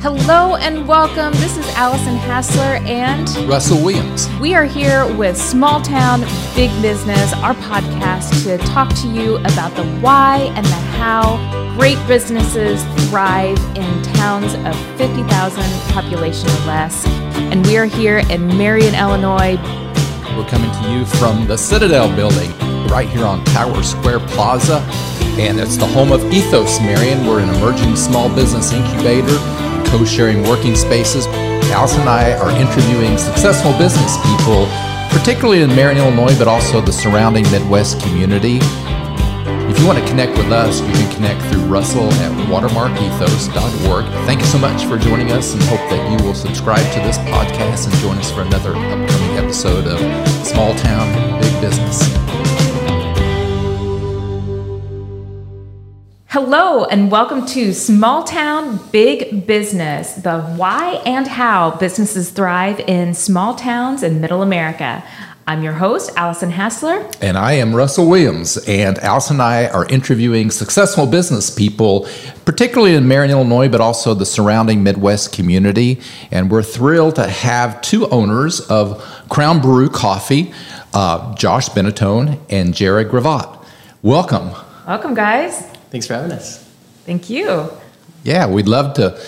Hello and welcome. This is Allison Hassler and Russell Williams. We are here with Small Town Big Business, our podcast to talk to you about the why and the how great businesses thrive in towns of 50,000 population or less. And we are here in Marion, Illinois. We're coming to you from the Citadel building right here on Tower Square Plaza. And it's the home of Ethos Marion. We're an emerging small business incubator co sharing working spaces. Allison and I are interviewing successful business people, particularly in Marion, Illinois, but also the surrounding Midwest community. If you want to connect with us, you can connect through Russell at watermarkethos.org. Thank you so much for joining us and hope that you will subscribe to this podcast and join us for another upcoming episode of Small Town Big Business. Hello, and welcome to Small Town Big Business, the why and how businesses thrive in small towns in middle America. I'm your host, Allison Hassler. And I am Russell Williams. And Allison and I are interviewing successful business people, particularly in Marion, Illinois, but also the surrounding Midwest community. And we're thrilled to have two owners of Crown Brew Coffee, uh, Josh Benetone and Jared Gravatt. Welcome. Welcome, guys. Thanks for having us. Thank you. Yeah, we'd love to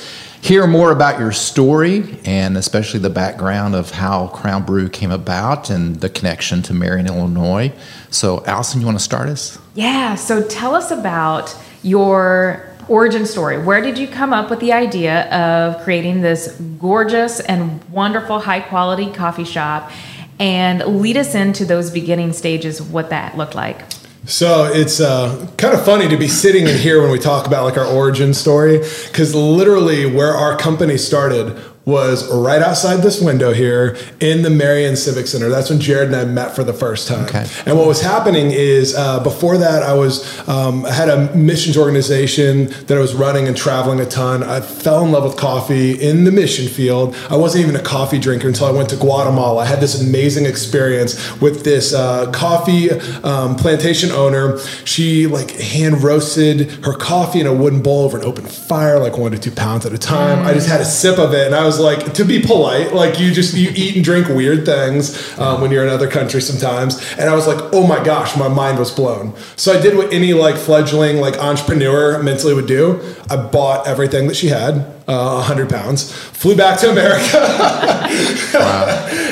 hear more about your story and especially the background of how Crown Brew came about and the connection to Marion, Illinois. So, Allison, you want to start us? Yeah, so tell us about your origin story. Where did you come up with the idea of creating this gorgeous and wonderful high quality coffee shop? And lead us into those beginning stages of what that looked like. So it's uh, kind of funny to be sitting in here when we talk about like our origin story, because literally where our company started was right outside this window here in the Marion Civic Center. That's when Jared and I met for the first time. Okay. And what was happening is uh, before that, I was um, I had a missions organization that I was running and traveling a ton. I fell in love with coffee in the mission field. I wasn't even a coffee drinker until I went to Guatemala. I had this amazing experience with this uh, coffee um, plantation owner. She like hand roasted her coffee in a wooden bowl over an open fire, like one to two pounds at a time. I just had a sip of it, and I was like, to be polite, like you just you eat and drink weird things um, when you're in other countries sometimes. And I was like, oh my gosh, my mind was blown. So I did what any like fledgling like entrepreneur mentally would do. I bought everything that she had uh, 100 pounds, flew back to America.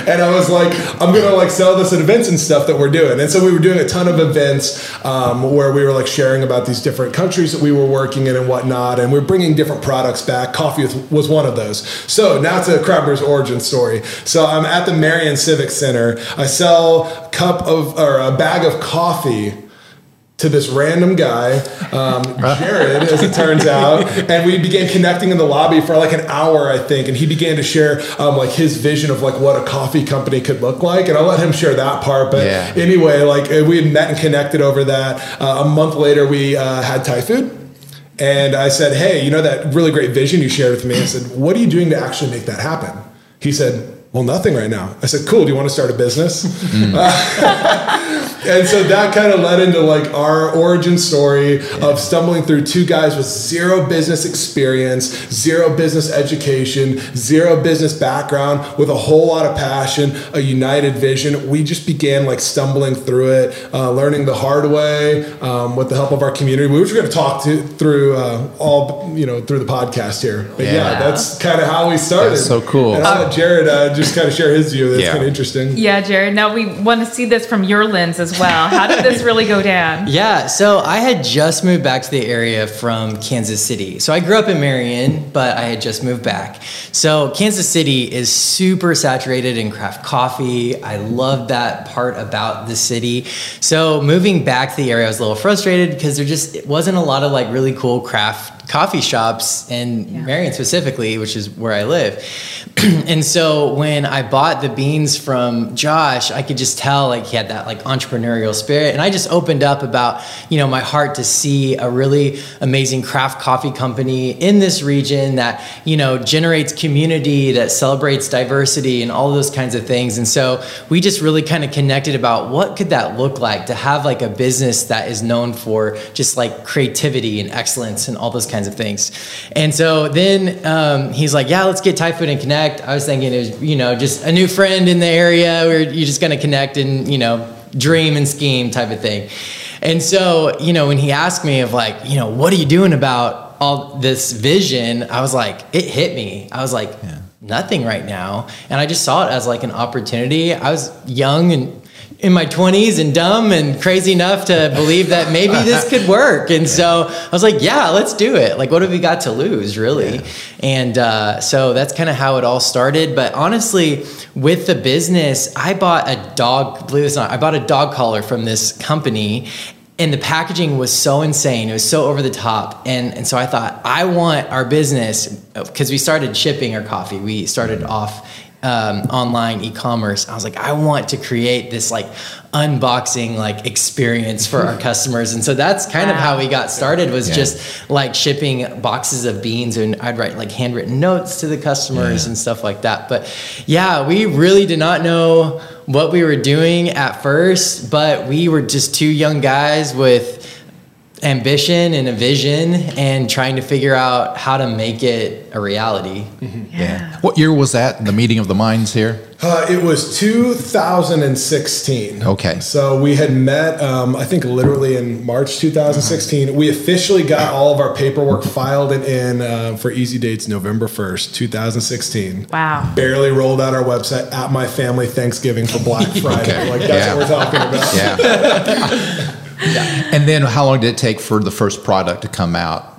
and I was like, I'm going to like sell this at events and stuff that we're doing. And so we were doing a ton of events um, where we were like sharing about these different countries that we were working in and whatnot. And we are bringing different products back. Coffee was one of those. So now to Crown Brew's origin story. So I'm at the Marion Civic Center. I sell a cup of, or a bag of coffee to this random guy, um, Jared, as it turns out, and we began connecting in the lobby for like an hour, I think, and he began to share um, like his vision of like what a coffee company could look like, and I'll let him share that part. But Yeah. anyway, like we had met and connected over that. Uh, a month later, we uh, had Thai food. And I said, Hey, you know that really great vision you shared with me? I said, What are you doing to actually make that happen? He said, Well, nothing right now. I said, Cool. Do you want to start a business? and so that kind of led into like our origin story of stumbling through two guys with zero business experience, zero business education, zero business background, with a whole lot of passion, a united vision. We just began like stumbling through it, uh, learning the hard way um, with the help of our community. We were going to talk to, through uh, all you know through the podcast here, but yeah, Yeah. that's kind of how we started. That's so cool. And I'll let Jared uh, just kind of share his view. That's Yeah. kind of interesting. Yeah, Jared. Now we want to see this from your lens as well. How did this really go down? Yeah, so I had just moved back to the area from Kansas City. So I grew up in Marion, but I had just moved back. So Kansas City is super saturated in craft coffee. I love that part about the city. So moving back to the area, I was a little frustrated because there just it wasn't a lot of like really cool craft coffee shops in Yeah. Marion specifically, which is where I live. and so when I bought the beans from Josh, I could just tell like he had that like entrepreneurial spirit. And I just opened up about, you know, my heart to see a really amazing craft coffee company in this region that, you know, generates community, that celebrates diversity and all those kinds of things. And so we just really kind of connected about what could that look like to have like a business that is known for just like creativity and excellence and all those kinds kinds of things. And so then um, he's like, yeah, let's get Thai food and connect. I was thinking it was, you know, just a new friend in the area where you're just going to connect and, you know, dream and scheme type of thing. And so, you know, when he asked me of like, you know, what are you doing about all this vision? I was like, it hit me. I was like, yeah. nothing right now. And I just saw it as like an opportunity. I was young and in my 20s and dumb and crazy enough to believe that maybe this could work. And so I was like, yeah, let's do it. Like, what have we got to lose, really? Yeah. And uh, so that's kind of how it all started. But honestly, with the business, I bought a dog, believe it or not, I bought a dog collar from this company and the packaging was so insane. It was so over the top. And, and so I thought, I want our business, because we started shipping our coffee. We started off um, online e-commerce. I was like, I want to create this like unboxing like experience for our customers, and so that's kind wow. of how we got started. Was yeah. just like shipping boxes of beans, and I'd write like handwritten notes to the customers yeah. and stuff like that. But yeah, we really did not know what we were doing at first, but we were just two young guys with ambition and a vision and trying to figure out how to make it a reality. Mm-hmm. Yeah. yeah. What year was that? The meeting of the minds here? Uh, it was 2016. Okay. So we had met, um, I think, literally in March 2016. We officially got all of our paperwork filed and in uh, for Easy Dates November 1st, 2016. Wow. Barely rolled out our website at my family Thanksgiving for Black Friday. okay. Like that's yeah. what we're talking about. Yeah. Yeah. And then how long did it take for the first product to come out?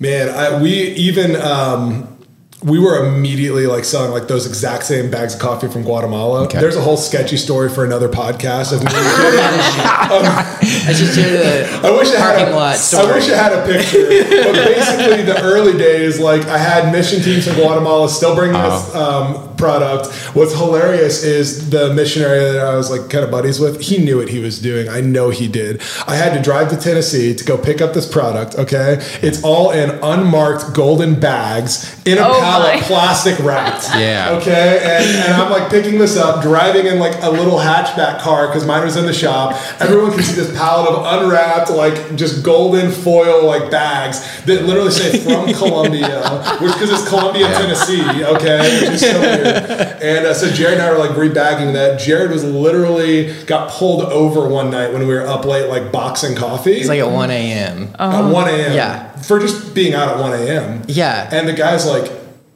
Man, I, we even um, we were immediately like selling like those exact same bags of coffee from Guatemala. Okay. There's a whole sketchy story for another podcast of me. um, I just hear the I wish I had a, lot story. I wish I had a picture. but basically, the early days, like I had mission teams from Guatemala still bringing uh-huh. us um, product. What's hilarious is the missionary that I was like kind of buddies with. He knew what he was doing. I know he did. I had to drive to Tennessee to go pick up this product. Okay, it's all in unmarked golden bags in a oh pallet, plastic wrapped. yeah. Okay, and, and I'm like picking this up, driving in like a little hatchback car because mine was in the shop. Everyone can see this pallet of unwrapped, like just golden foil like bags that literally say from Columbia, which because it's Columbia, yeah. Tennessee. Okay, which is so weird and uh, so Jared and I were like rebagging that. Jared was literally got pulled over one night when we were up late, like boxing coffee. It's like at 1 a.m. At 1 a.m. Yeah. For just being out at 1 a.m. Yeah. And the guy's like,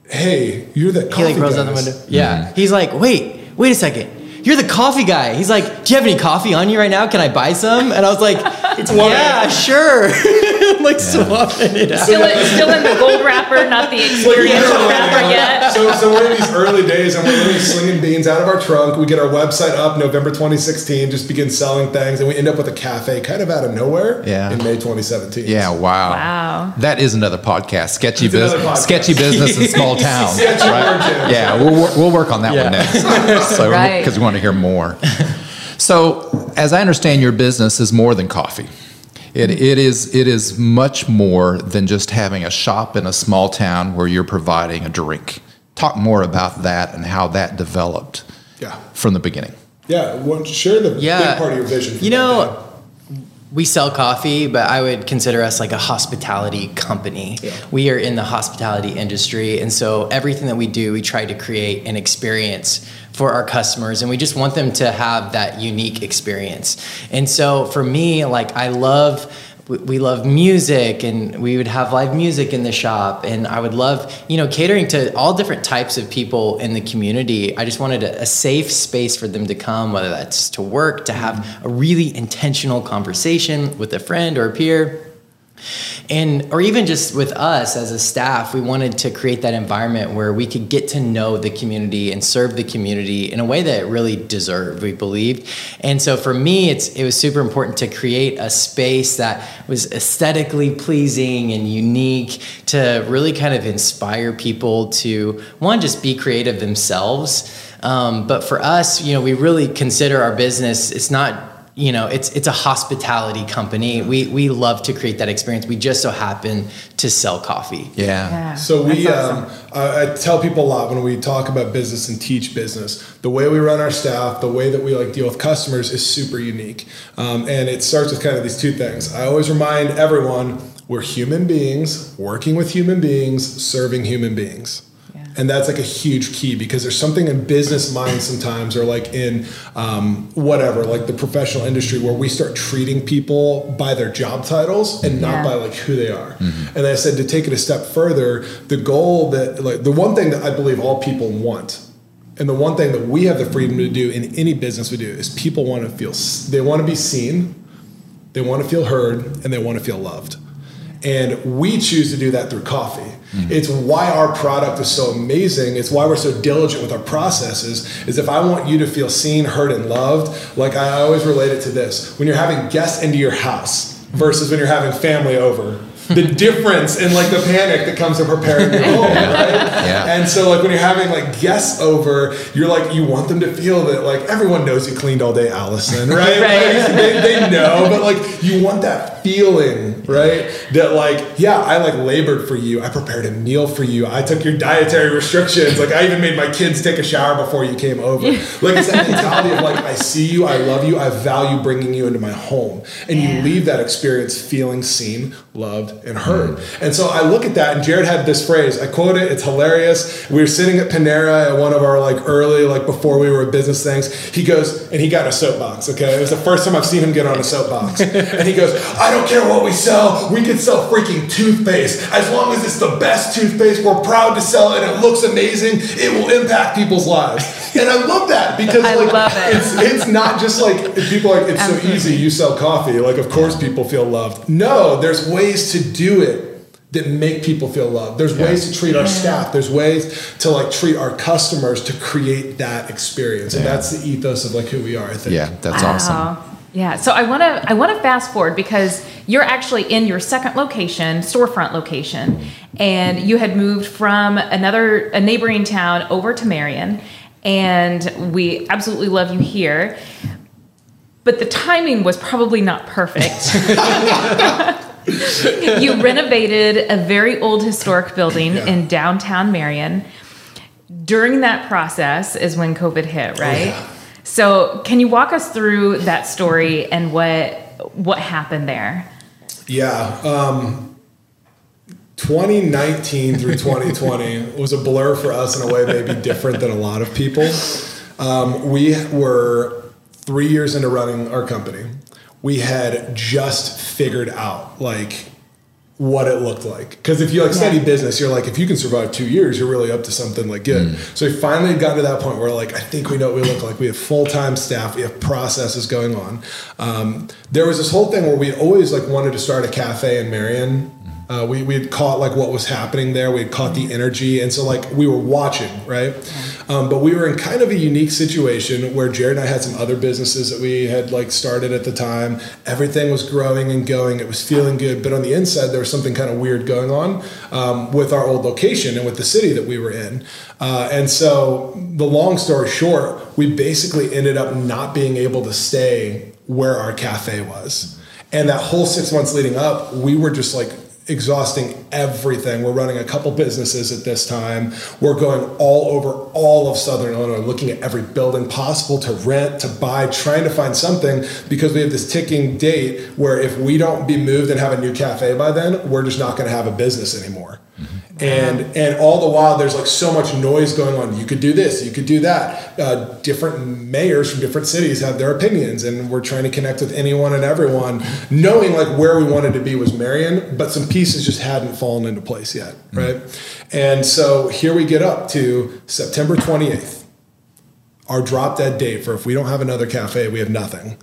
hey, you're the coffee He like rolls out the window. Yeah. Mm-hmm. He's like, wait, wait a second you're the coffee guy. He's like, do you have any coffee on you right now? Can I buy some? And I was like, it's one. yeah, sure. like yeah. swapping it out. Still, in, still in the gold wrapper, not the experiential wrapper yet. So, so we're in these early days and we're literally slinging beans out of our trunk. We get our website up November 2016, just begin selling things, and we end up with a cafe kind of out of nowhere yeah. in May 2017. Yeah, wow. Wow. That is another podcast. Sketchy business, sketchy business in small towns. right? Yeah, we'll, we'll work on that yeah. one next. So, because right. we want to hear more. so, as I understand, your business is more than coffee. It, it is it is much more than just having a shop in a small town where you're providing a drink. Talk more about that and how that developed. Yeah. From the beginning. Yeah, well, share the yeah. big part of your vision. You know, we sell coffee, but I would consider us like a hospitality company. Yeah. We are in the hospitality industry, and so everything that we do, we try to create an experience for our customers and we just want them to have that unique experience. And so for me, like I love we love music and we would have live music in the shop. And i would love you know catering to all different types of people in the community. I just wanted a, a safe space for them to come whether that's to work to have a really intentional conversation with a friend or a peer and or even just with us as a staff we wanted to create that environment where we could get to know the community and serve the community in a way that it really deserved we believed and so for me it's it was super important to create a space that was aesthetically pleasing and unique to really kind of inspire people to one just be creative themselves um, but for us, you know, we really consider our business. It's not you know it's it's a hospitality company. We we love to create that experience. We just so happen to sell coffee. Yeah, yeah. So we awesome. um, I, I, tell people a lot when we talk about business and teach business the way we run our staff the way that we like deal with customers is super unique. Um, and it starts with kind of these two things. I always remind everyone We're human beings working with human beings, serving human beings. Yeah. And that's like a huge key because there's something in business minds sometimes, or like in um, whatever, like the professional industry, where we start treating people by their job titles and not Yeah. by like who they are. And I said to take it a step further, the goal that like the one thing that I believe all people want, and the one thing that we have the freedom to do in any business we do is people want to feel they want to be seen, they want to feel heard, and they want to feel loved. And we choose to do that through coffee. Mm-hmm. It's why our product is so amazing. It's why we're so diligent with our processes. Is if I want you to feel seen, heard, and loved, like I always relate it to this when you're having guests into your house versus when you're having family over. The difference in like the panic that comes to preparing your home, right? Yeah. And so like when you're having like guests over, you're like you want them to feel that like everyone knows you cleaned all day, Allison, right? Right. Like, they, they know, but like you want that feeling, right? That like yeah, I like labored for you. I prepared a meal for you. I took your dietary restrictions. Like I even made my kids take a shower before you came over. Like it's that mentality of like I see you, I love you, I value bringing you into my home, and Yeah. you leave that experience feeling seen, loved, and heard. Mm. And so I look at that, and Jared had this phrase. I quote it. It's hilarious. We were sitting at Panera at one of our like early, like before we were business things. He goes, and he got a soapbox. Okay, it was the first time I've seen him get on a soapbox. and he goes, I don't care what we sell. We could sell freaking toothpaste as long as it's the best toothpaste. We're proud to sell it. and It looks amazing. It will impact people's lives. And I love that because like love it. it's it's not just like people are like it's so easy. You sell coffee. Like of course people feel loved. No, there's ways to do it that make people feel loved. There's ways to treat our staff. There's ways to like treat our customers to create that experience. And that's the ethos of like who we are. I think. Yeah, that's awesome. Yeah. So I want to I want to fast forward because you're actually in your second location, storefront location, and you had moved from another a neighboring town over to Marion, and we absolutely love you here. But the timing was probably not perfect. you renovated a very old historic building Yeah. in downtown Marion. During that process is when COVID hit, right? Oh, yeah. So, can you walk us through that story and what what happened there? Yeah. Um, 2019 through 2020 was a blur for us in a way maybe different than a lot of people. Um, we were three years into running our company. We had just figured out like what it looked like. Because if you like study Yeah. business, you're like, if you can survive two years, you're really up to something like good. So we finally had gotten to that point where like, I think we know what we look like. We have full time staff. We have processes going on. Um, there was this whole thing where we always like wanted to start a cafe in Marion. Uh, we we had caught like what was happening there. We had caught the energy, and so like we were watching, right? Um, but we were in kind of a unique situation where Jared and I had some other businesses that we had like started at the time. Everything was growing and going. It was feeling good, but on the inside there was something kind of weird going on um, with our old location and with the city that we were in. Uh, and so the long story short, we basically ended up not being able to stay where our cafe was. And that whole six months leading up, we were just like exhausting everything. We're running a couple businesses at this time. We're going all over all of Southern Illinois, looking at every building possible to rent, to buy, trying to find something because we have this ticking date where if we don't be moved and have a new cafe by then, we're just not going to have a business anymore. And and all the while, there's like so much noise going on. You could do this, you could do that. Uh, different mayors from different cities have their opinions, and we're trying to connect with anyone and everyone, knowing like where we wanted to be was Marion, but some pieces just hadn't fallen into place yet, right? And so here we get up to September 28th, our drop dead date for if we don't have another cafe, we have nothing,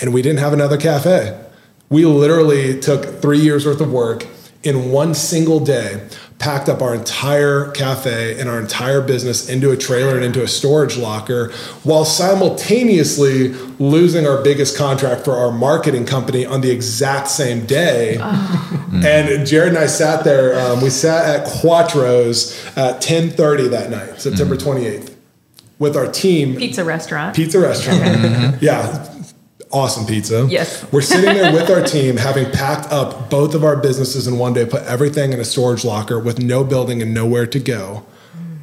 and we didn't have another cafe. We literally took three years worth of work in one single day, packed up our entire cafe and our entire business into a trailer and into a storage locker, while simultaneously losing our biggest contract for our marketing company on the exact same day. Ah. And Jared and I sat there. Um, we sat at Quatro's at 10:30 that night, September mm. 28th, with our team Pizza restaurant. pizza restaurant. Mm-hmm. Yeah. Awesome pizza. Yes. We're sitting there with our team, having packed up both of our businesses in one day, put everything in a storage locker with no building and nowhere to go,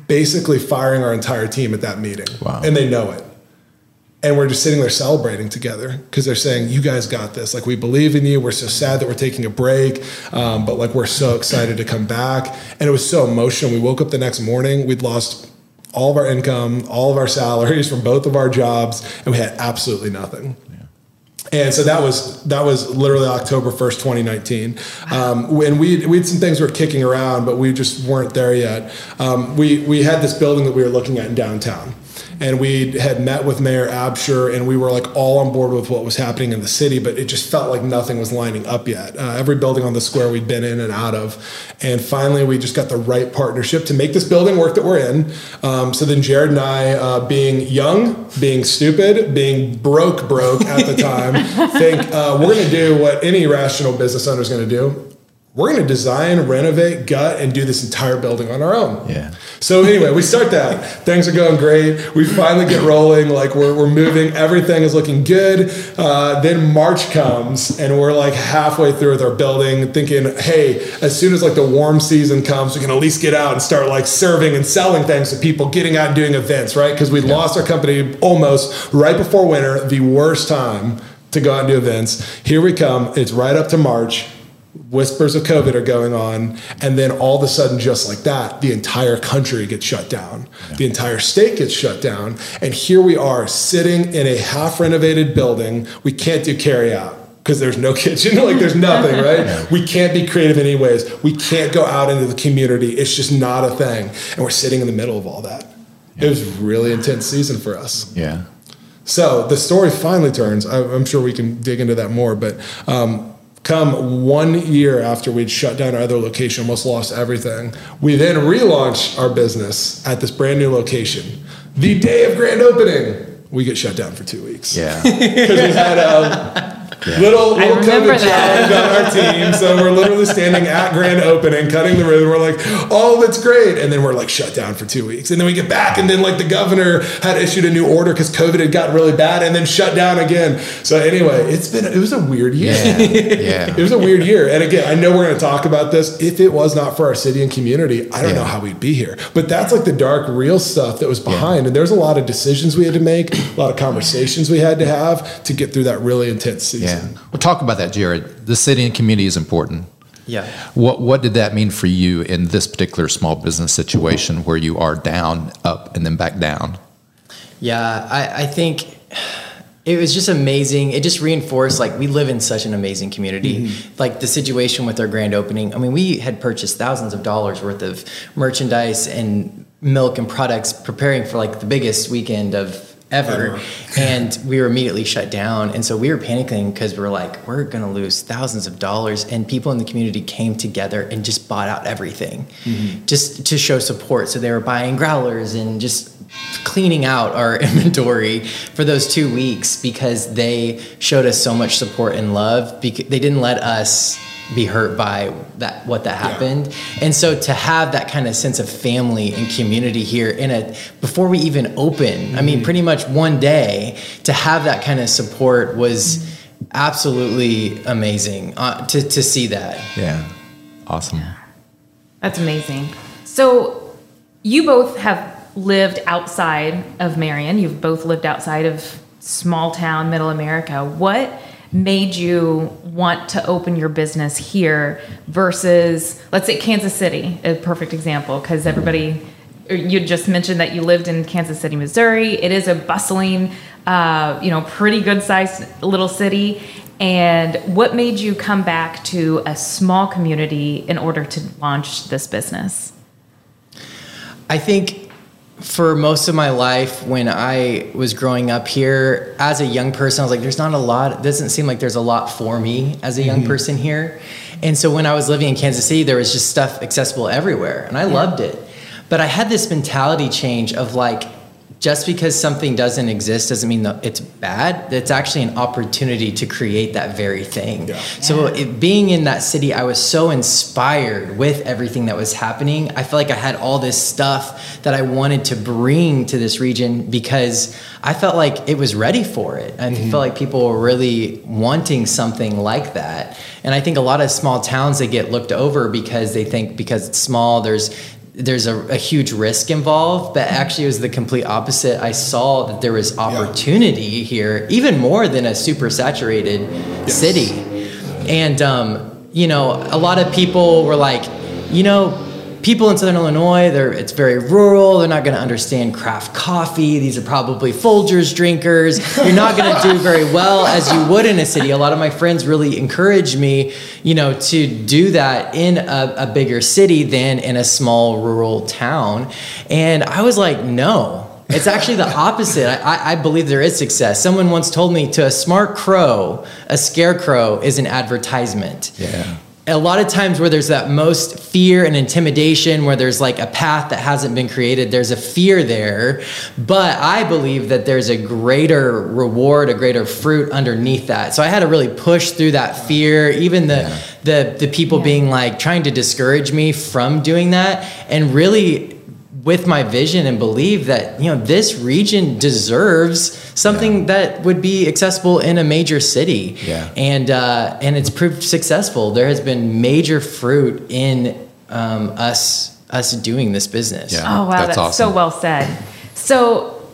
basically firing our entire team at that meeting. Wow. And they know it. and we're just sitting there celebrating together because they're saying you guys got this like we believe in you we're so sad that we're taking a break um, but like we're so excited to come back and it was so emotional we woke up the next morning we'd lost all of our income all of our salaries from both of our jobs and we had absolutely nothing and so that was that was literally October first, twenty nineteen. Um, when we we had some things we were kicking around, but we just weren't there yet. Um, we we had this building that we were looking at in downtown, and we had met with Mayor Absher, and we were like all on board with what was happening in the city, but it just felt like nothing was lining up yet. Uh, every building on the square we'd been in and out of, and finally we just got the right partnership to make this building work that we're in. Um, so then Jared and I, uh, being young, being stupid, being broke, broke at the time, think uh, we're going to do what any rational business owner is going to do we're going to design, renovate, gut, and do this entire building on our own. Yeah. So anyway, we start that. Things are going great. We finally get rolling. Like we're, we're moving. Everything is looking good. Uh, then March comes, and we're like halfway through with our building, thinking, hey, as soon as like the warm season comes, we can at least get out and start like serving and selling things to people, getting out and doing events, right? Because we yeah. lost our company almost right before winter, the worst time to go out and do events. Here we come. It's right up to March whispers of COVID are going on, and then all of a sudden, just like that, the entire country gets shut down. Yeah. The entire state gets shut down. And here we are sitting in a half renovated building. We can't do carry out because there's no kitchen, like there's nothing, right? We can't be creative in any ways. We can't go out into the community. It's just not a thing. And we're sitting in the middle of all that. Yeah. It was really intense season for us. Yeah. So the story finally turns. I'm sure we can dig into that more, but um, Come one year after we'd shut down our other location, almost lost everything, we then relaunched our business at this brand new location. The day of grand opening, we get shut down for two weeks. Yeah. Because we had a yeah. Little, little COVID challenge on our team. So we're literally standing at grand opening, cutting the ribbon. We're like, oh, that's great. And then we're like shut down for two weeks. And then we get back, and then like the governor had issued a new order because COVID had gotten really bad and then shut down again. So anyway, it's been, it was a weird year. Yeah. yeah. it was a weird year. And again, I know we're going to talk about this. If it was not for our city and community, I don't yeah. know how we'd be here. But that's like the dark, real stuff that was behind. Yeah. And there's a lot of decisions we had to make, a lot of conversations we had to have to get through that really intense season. Yeah. Well, talk about that, Jared. The city and community is important. Yeah. What What did that mean for you in this particular small business situation where you are down, up, and then back down? Yeah, I, I think it was just amazing. It just reinforced like we live in such an amazing community. Mm-hmm. Like the situation with our grand opening. I mean, we had purchased thousands of dollars worth of merchandise and milk and products preparing for like the biggest weekend of ever. and we were immediately shut down. And so we were panicking because we were like, we're going to lose thousands of dollars. And people in the community came together and just bought out everything mm-hmm. just to show support. So they were buying growlers and just cleaning out our inventory for those two weeks because they showed us so much support and love. They didn't let us be hurt by that what that happened yeah. and so to have that kind of sense of family and community here in a before we even open mm-hmm. i mean mm-hmm. pretty much one day to have that kind of support was absolutely amazing uh, to, to see that yeah awesome yeah. that's amazing so you both have lived outside of marion you've both lived outside of small town middle america what made you want to open your business here versus let's say Kansas City, a perfect example because everybody you just mentioned that you lived in Kansas City, Missouri. It is a bustling, uh, you know, pretty good sized little city. And what made you come back to a small community in order to launch this business? I think for most of my life when I was growing up here as a young person, I was like, there's not a lot, it doesn't seem like there's a lot for me as a young mm-hmm. person here. And so when I was living in Kansas City, there was just stuff accessible everywhere and I yeah. loved it. But I had this mentality change of like, just because something doesn't exist doesn't mean that it's bad. It's actually an opportunity to create that very thing. Yeah. So it, being in that city, I was so inspired with everything that was happening. I felt like I had all this stuff that I wanted to bring to this region because I felt like it was ready for it. I mm-hmm. felt like people were really wanting something like that. And I think a lot of small towns they get looked over because they think because it's small, there's there's a, a, huge risk involved, but actually it was the complete opposite. I saw that there was opportunity yeah. here, even more than a super saturated yes. city. And, um, you know, a lot of people were like, you know, people in Southern Illinois, they're it's very rural. They're not going to understand craft coffee. These are probably Folgers drinkers. You're not going to do very well as you would in a city. A lot of my friends really encouraged me, you know, to do that in a, a bigger city than in a small rural town. And I was like, no. It's actually the opposite. I, I, believe there is success. Someone once told me to a smart crow, a scarecrow is an advertisement. Yeah a lot of times where there's that most fear and intimidation where there's like a path that hasn't been created there's a fear there but i believe that there's a greater reward a greater fruit underneath that so i had to really push through that fear even the yeah. the the people yeah. being like trying to discourage me from doing that and really with my vision and believe that you know this region deserves something yeah. that would be accessible in a major city. Yeah. And uh, and it's proved successful. There has been major fruit in um, us us doing this business. Yeah. Oh wow, that's, that's awesome. so well said. So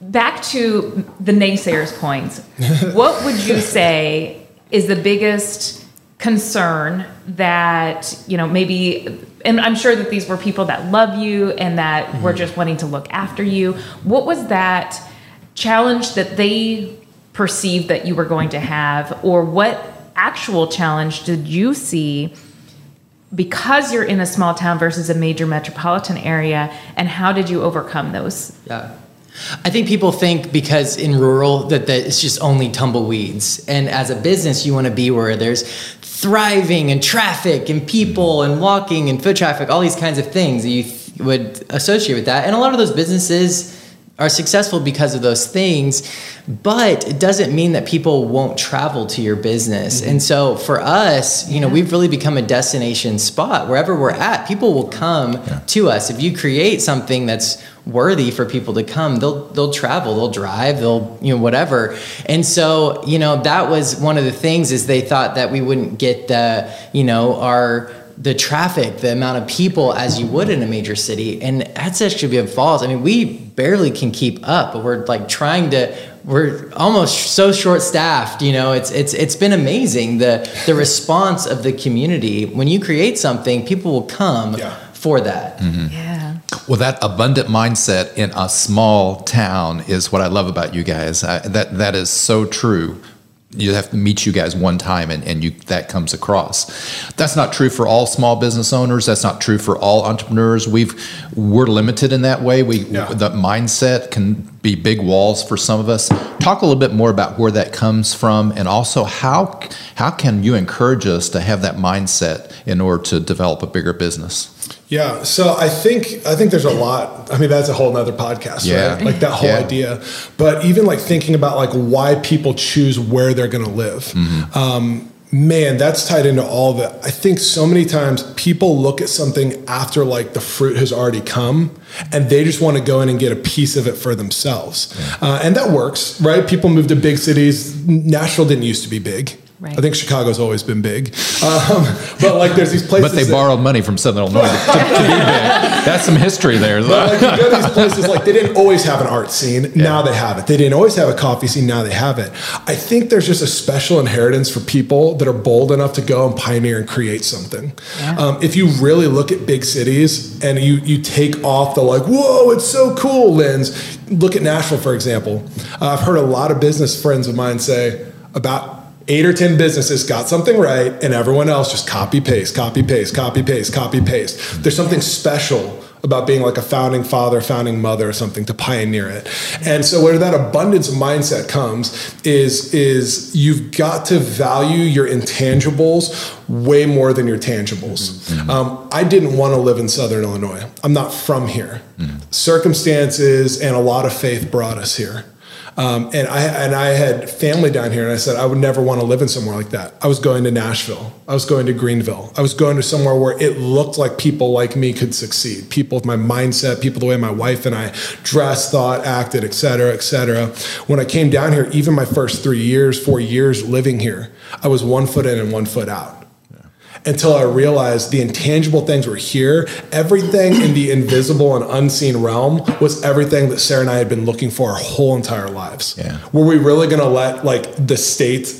back to the naysayers points. what would you say is the biggest concern that you know maybe and I'm sure that these were people that love you and that mm-hmm. were just wanting to look after you. What was that challenge that they perceived that you were going to have, or what actual challenge did you see because you're in a small town versus a major metropolitan area, and how did you overcome those? Yeah. I think people think because in rural that, that it's just only tumbleweeds. And as a business, you want to be where there's thriving and traffic and people and walking and foot traffic, all these kinds of things that you th- would associate with that. And a lot of those businesses are successful because of those things, but it doesn't mean that people won't travel to your business. Mm-hmm. And so for us, you know, we've really become a destination spot. Wherever we're at, people will come yeah. to us. If you create something that's worthy for people to come they'll they'll travel they'll drive they'll you know whatever and so you know that was one of the things is they thought that we wouldn't get the you know our the traffic the amount of people as you would in a major city and that's actually been false i mean we barely can keep up but we're like trying to we're almost so short staffed you know it's it's it's been amazing the the response of the community when you create something people will come yeah. for that mm-hmm. yeah well, that abundant mindset in a small town is what I love about you guys. I, that that is so true. You have to meet you guys one time, and, and you that comes across. That's not true for all small business owners. That's not true for all entrepreneurs. We've we're limited in that way. We yeah. the mindset can be big walls for some of us. Talk a little bit more about where that comes from, and also how how can you encourage us to have that mindset in order to develop a bigger business. Yeah, so I think I think there's a lot. I mean, that's a whole nother podcast, yeah. right? Like that whole yeah. idea. But even like thinking about like why people choose where they're going to live. Mm-hmm. Um, man, that's tied into all of it. I think so many times people look at something after like the fruit has already come and they just want to go in and get a piece of it for themselves. Yeah. Uh, and that works, right? People move to big cities. Nashville didn't used to be big. Right. I think Chicago's always been big, um, but like there's these places. but they that, borrowed money from Southern Illinois to, to, be big. That's some history there. But like you go to these places, like they didn't always have an art scene. Yeah. Now they have it. They didn't always have a coffee scene. Now they have it. I think there's just a special inheritance for people that are bold enough to go and pioneer and create something. Yeah. Um, if you really look at big cities and you you take off the like, whoa, it's so cool lens. Look at Nashville, for example. Uh, I've heard a lot of business friends of mine say about eight or 10 businesses got something right and everyone else just copy paste, copy paste, copy paste, copy paste. There's something special about being like a founding father, founding mother or something to pioneer it. And so where that abundance mindset comes is is you've got to value your intangibles way more than your tangibles. Mm-hmm. Um, I didn't want to live in Southern Illinois. I'm not from here. Mm-hmm. Circumstances and a lot of faith brought us here. Um, and I and I had family down here, and I said I would never want to live in somewhere like that. I was going to Nashville. I was going to Greenville. I was going to somewhere where it looked like people like me could succeed. People with my mindset, people the way my wife and I dressed, thought, acted, et cetera, et cetera. When I came down here, even my first three years, four years living here, I was one foot in and one foot out. Until I realized the intangible things were here. Everything in the invisible and unseen realm was everything that Sarah and I had been looking for our whole entire lives. Yeah. Were we really going to let like the state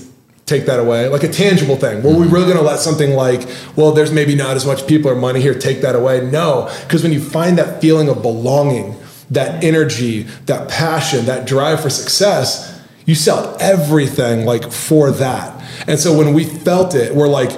take that away? Like a tangible thing. Were we really going to let something like, well, there's maybe not as much people or money here take that away? No, because when you find that feeling of belonging, that energy, that passion, that drive for success, you sell everything like for that. And so when we felt it, we're like,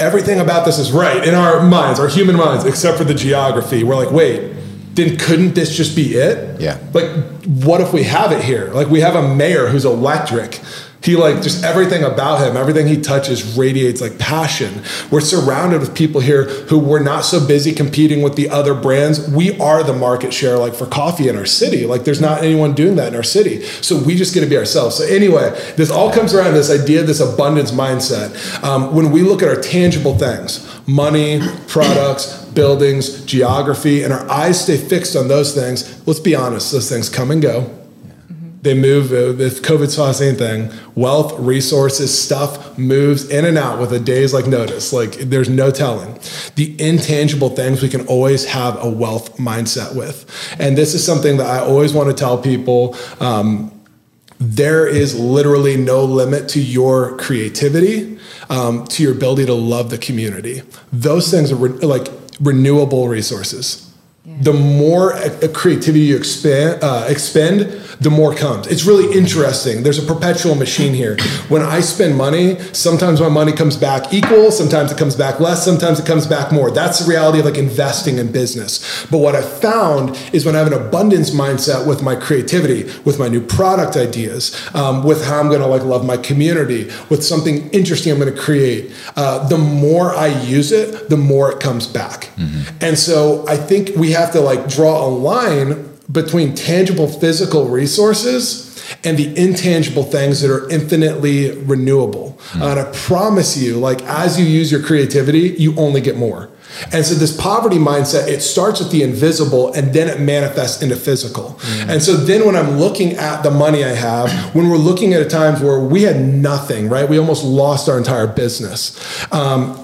everything about this is right in our minds, our human minds, except for the geography. We're like, wait, then couldn't this just be it? Yeah. Like, what if we have it here? Like, we have a mayor who's electric. He like just everything about him, everything he touches radiates like passion. We're surrounded with people here who we're not so busy competing with the other brands. We are the market share like for coffee in our city. Like there's not anyone doing that in our city. So we just get to be ourselves. So anyway, this all comes around this idea, this abundance mindset. Um, when we look at our tangible things, money, products, buildings, geography, and our eyes stay fixed on those things, let's be honest, those things come and go they move uh, if covid saw the same thing wealth resources stuff moves in and out with a day's like notice. Like there's no telling. The intangible things we can always have a wealth mindset with. And this is something that i always want to tell people um, there is literally no limit to your creativity um, to your ability to love the community. Those things are re- like renewable resources. The more uh, creativity you expand, uh, expend, the more comes. It's really interesting. There's a perpetual machine here. When I spend money, sometimes my money comes back equal, sometimes it comes back less, sometimes it comes back more. That's the reality of like investing in business. But what I found is when I have an abundance mindset with my creativity, with my new product ideas, um, with how I'm going to like love my community, with something interesting I'm going to create, uh, the more I use it, the more it comes back. Mm-hmm. And so I think we have to like draw a line between tangible physical resources and the intangible things that are infinitely renewable. Mm. And I promise you, like as you use your creativity, you only get more. And so this poverty mindset, it starts with the invisible and then it manifests into physical. Mm. And so then when I'm looking at the money I have, when we're looking at times where we had nothing, right? We almost lost our entire business. Um,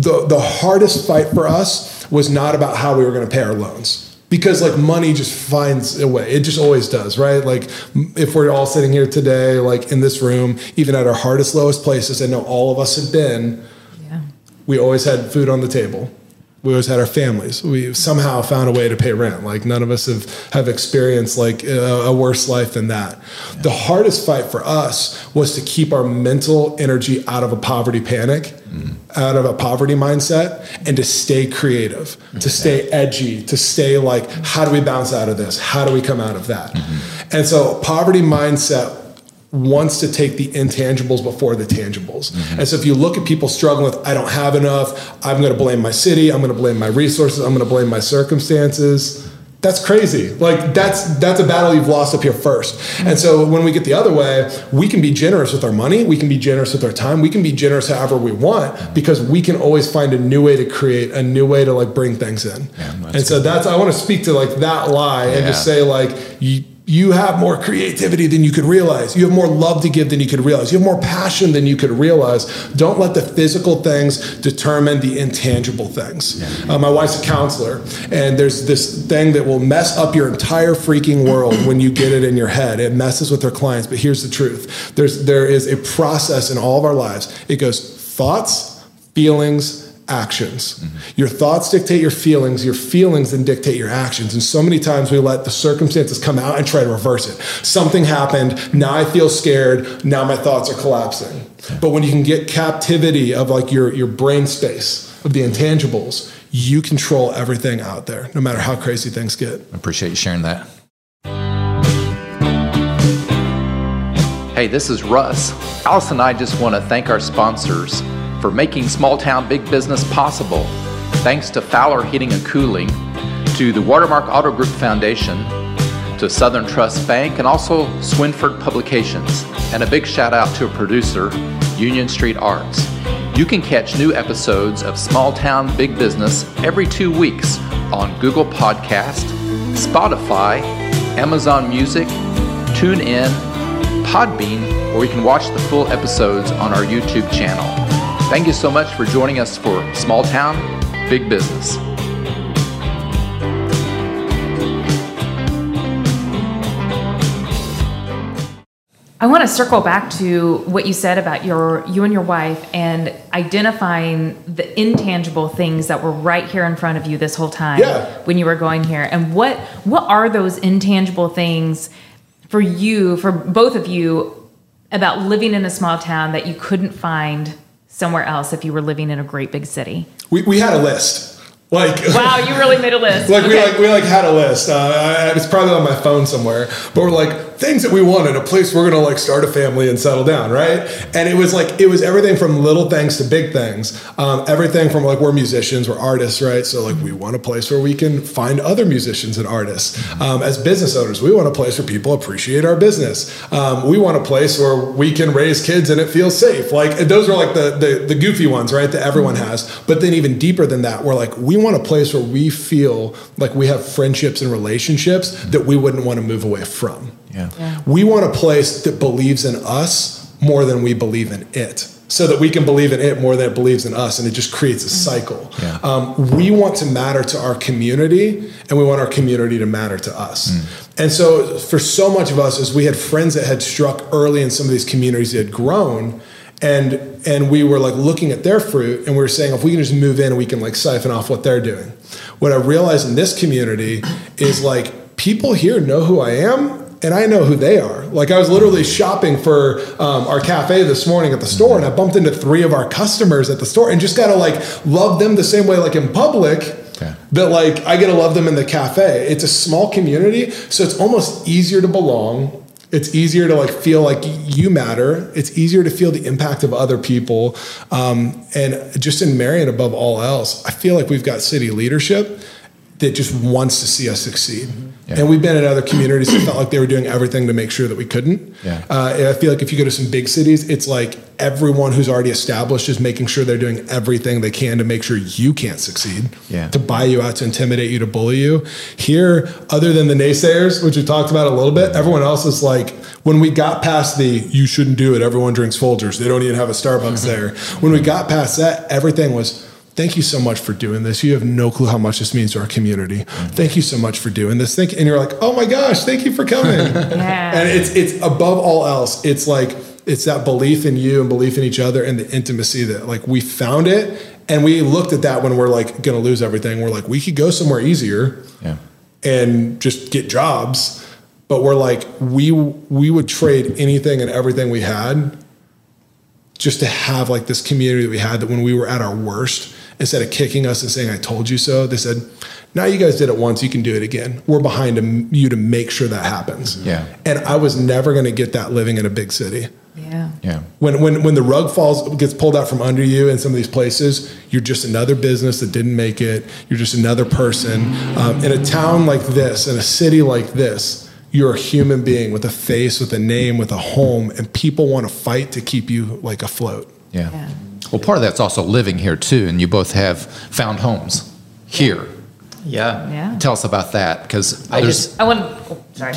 the, the hardest fight for us was not about how we were going to pay our loans because like money just finds a way. It just always does right? Like if we're all sitting here today like in this room even at our hardest lowest places i know all of us have been yeah. we always had food on the table we always had our families we somehow found a way to pay rent like none of us have have experienced like a, a worse life than that yeah. the hardest fight for us was to keep our mental energy out of a poverty panic mm. out of a poverty mindset and to stay creative mm-hmm. to stay edgy to stay like how do we bounce out of this how do we come out of that mm-hmm. and so poverty mindset wants to take the intangibles before the tangibles. Mm-hmm. And so if you look at people struggling with, I don't have enough, I'm going to blame my city, I'm going to blame my resources, I'm going to blame my circumstances. That's crazy. Like that's that's a battle you've lost up here 1st mm-hmm. And so when we get the other way, we can be generous with our money, we can be generous with our time, we can be generous however we want because we can always find a new way to create, a new way to like bring things in. Yeah, and so that's I want to speak to like that lie yeah. and just say like you you have more creativity than you could realize. You have more love to give than you could realize. You have more passion than you could realize. Don't let the physical things determine the intangible things. Yeah. Uh, my wife's a counselor, and there's this thing that will mess up your entire freaking world when you get it in your head. It messes with her clients, but here's the truth there's, there is a process in all of our lives. It goes thoughts, feelings, actions. Mm-hmm. Your thoughts dictate your feelings, your feelings then dictate your actions. And so many times we let the circumstances come out and try to reverse it. Something happened, now I feel scared, now my thoughts are collapsing. But when you can get captivity of like your, your brain space, of the intangibles, you control everything out there, no matter how crazy things get. I appreciate you sharing that. Hey, this is Russ. Alice and I just want to thank our sponsors for making small town big business possible. Thanks to Fowler Heating and Cooling, to the Watermark Auto Group Foundation, to Southern Trust Bank, and also Swinford Publications. And a big shout out to a producer, Union Street Arts. You can catch new episodes of Small Town Big Business every two weeks on Google Podcast, Spotify, Amazon Music, TuneIn, Podbean, or you can watch the full episodes on our YouTube channel. Thank you so much for joining us for Small Town, Big Business. I want to circle back to what you said about your you and your wife and identifying the intangible things that were right here in front of you this whole time Yeah. when you were going here. And what what are those intangible things for you, for both of you, about living in a small town that you couldn't find somewhere else if you were living in a great big city? We, we had a list. Like Wow, you really made a list. like we like we like had a list. Uh, it's probably on my phone somewhere. But we're like things that we wanted, a place we're gonna like start a family and settle down, right? And it was like it was everything from little things to big things. Um, everything from like we're musicians, we're artists, right? So like we want a place where we can find other musicians and artists. Um, as business owners, we want a place where people appreciate our business. Um, we want a place where we can raise kids and it feels safe. Like those are like the the, the goofy ones, right? That everyone has. But then even deeper than that, we're like we want a place where we feel like we have friendships and relationships that we wouldn't want to move away from. Yeah. We want a place that believes in us more than we believe in it. So that we can believe in it more than it believes in us, and it just creates a cycle. Yeah. Um, we want to matter to our community, and we want our community to matter to us. And so, for so much of us, as we had friends that had struck early in some of these communities that had grown, and and we were like looking at their fruit, and we were saying, if we can just move in, we can like siphon off what they're doing. What I realized in this community is like people here know who I am, and I know who they are. Like I was literally shopping for um, our cafe this morning at the store, and I bumped into three of our customers at the store, and just gotta like love them the same way, like in public. Okay. That like I get to love them in the cafe. It's a small community, so it's almost easier to belong. It's easier to like feel like you matter. It's easier to feel the impact of other people, um, and just in Marion, above all else, I feel like we've got city leadership that just wants to see us succeed. Yeah. And we've been in other communities that felt like they were doing everything to make sure that we couldn't. Yeah. Uh, I feel like if you go to some big cities, it's like everyone who's already established is making sure they're doing everything they can to make sure you can't succeed. Yeah. To buy you out, to intimidate you, to bully you. Here, other than the naysayers, which we talked about a little bit, everyone else is like, when we got past the you shouldn't do it, everyone drinks Folgers. They don't even have a Starbucks there. When we got past that, everything was thank you so much for doing this. You have no clue how much this means to our community. Thank you so much for doing this. Thank and you're like, oh my gosh, thank you for coming. Yeah. And it's it's above all else, it's like it's that belief in you and belief in each other and the intimacy that like we found it and we looked at that when we're like gonna lose everything. We're like, we could go somewhere easier Yeah. and just get jobs. But we're like, we we would trade anything and everything we had just to have like this community that we had that when we were at our worst, instead of kicking us and saying, I told you so, they said, now you guys did it once, you can do it again. We're behind you to make sure that happens. Yeah. And I was never going to get that living in a big city. yeah. Yeah. When, when, when the rug falls, gets pulled out from under you in some of these places, you're just another business that didn't make it. You're just another person. Um, in a town like this, in a city like this, you're a human being with a face, with a name, with a home, and people want to fight to keep you like afloat. Yeah. Yeah. Well, part of that's also living here too, and you both have found homes here. Yeah. Yeah. Tell us about that, because I just I want. Oh, sorry.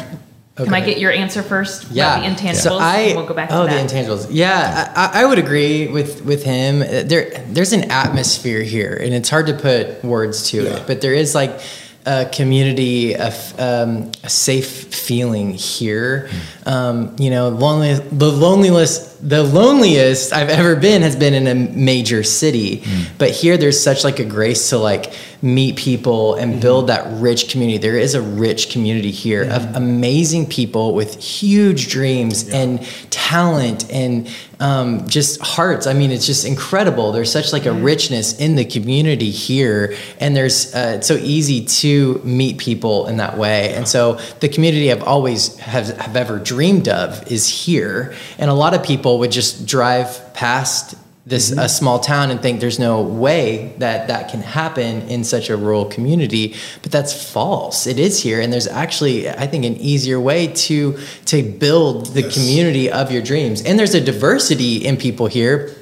Can I get your answer first? about yeah the intangibles. So I and we'll go back to oh the intangibles. Yeah, I, I would agree with with him. There there's an atmosphere here, and it's hard to put words to Yeah. it, but there is like a community, a, f- um, a safe feeling here. Um, you know, lonely, the loneliest, the loneliest I've ever been has been in a major city, but here there's such like a grace to like meet people and build that rich community. There is a rich community here of amazing people with huge dreams and talent and um, just hearts. I mean, it's just incredible. There's such like a richness in the community here, and there's uh, it's so easy to meet people in that way. And so the community I've always have, have ever dreamed of is here, and a lot of people would just drive past this a small town and think there's no way that that can happen in such a rural community but that's false. It is here and there's actually i think an easier way to to build the Yes. community of your dreams. And there's a diversity in people here.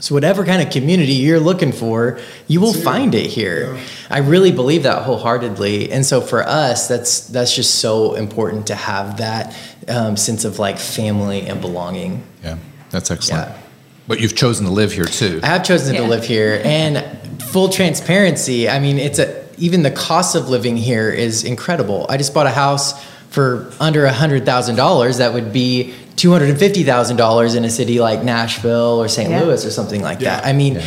So whatever kind of community you're looking for you will find it here. I really believe that wholeheartedly. And so for us that's that's just so important to have that um, sense of like family and belonging. Yeah, that's excellent. yeah But you've chosen to live here too. I have chosen Yeah. to live here, and full transparency. I mean, it's a even the cost of living here is incredible. I just bought a house for under a hundred thousand dollars. That would be two hundred and fifty thousand dollars in a city like Nashville or St. Yeah. Louis or something like that. I mean.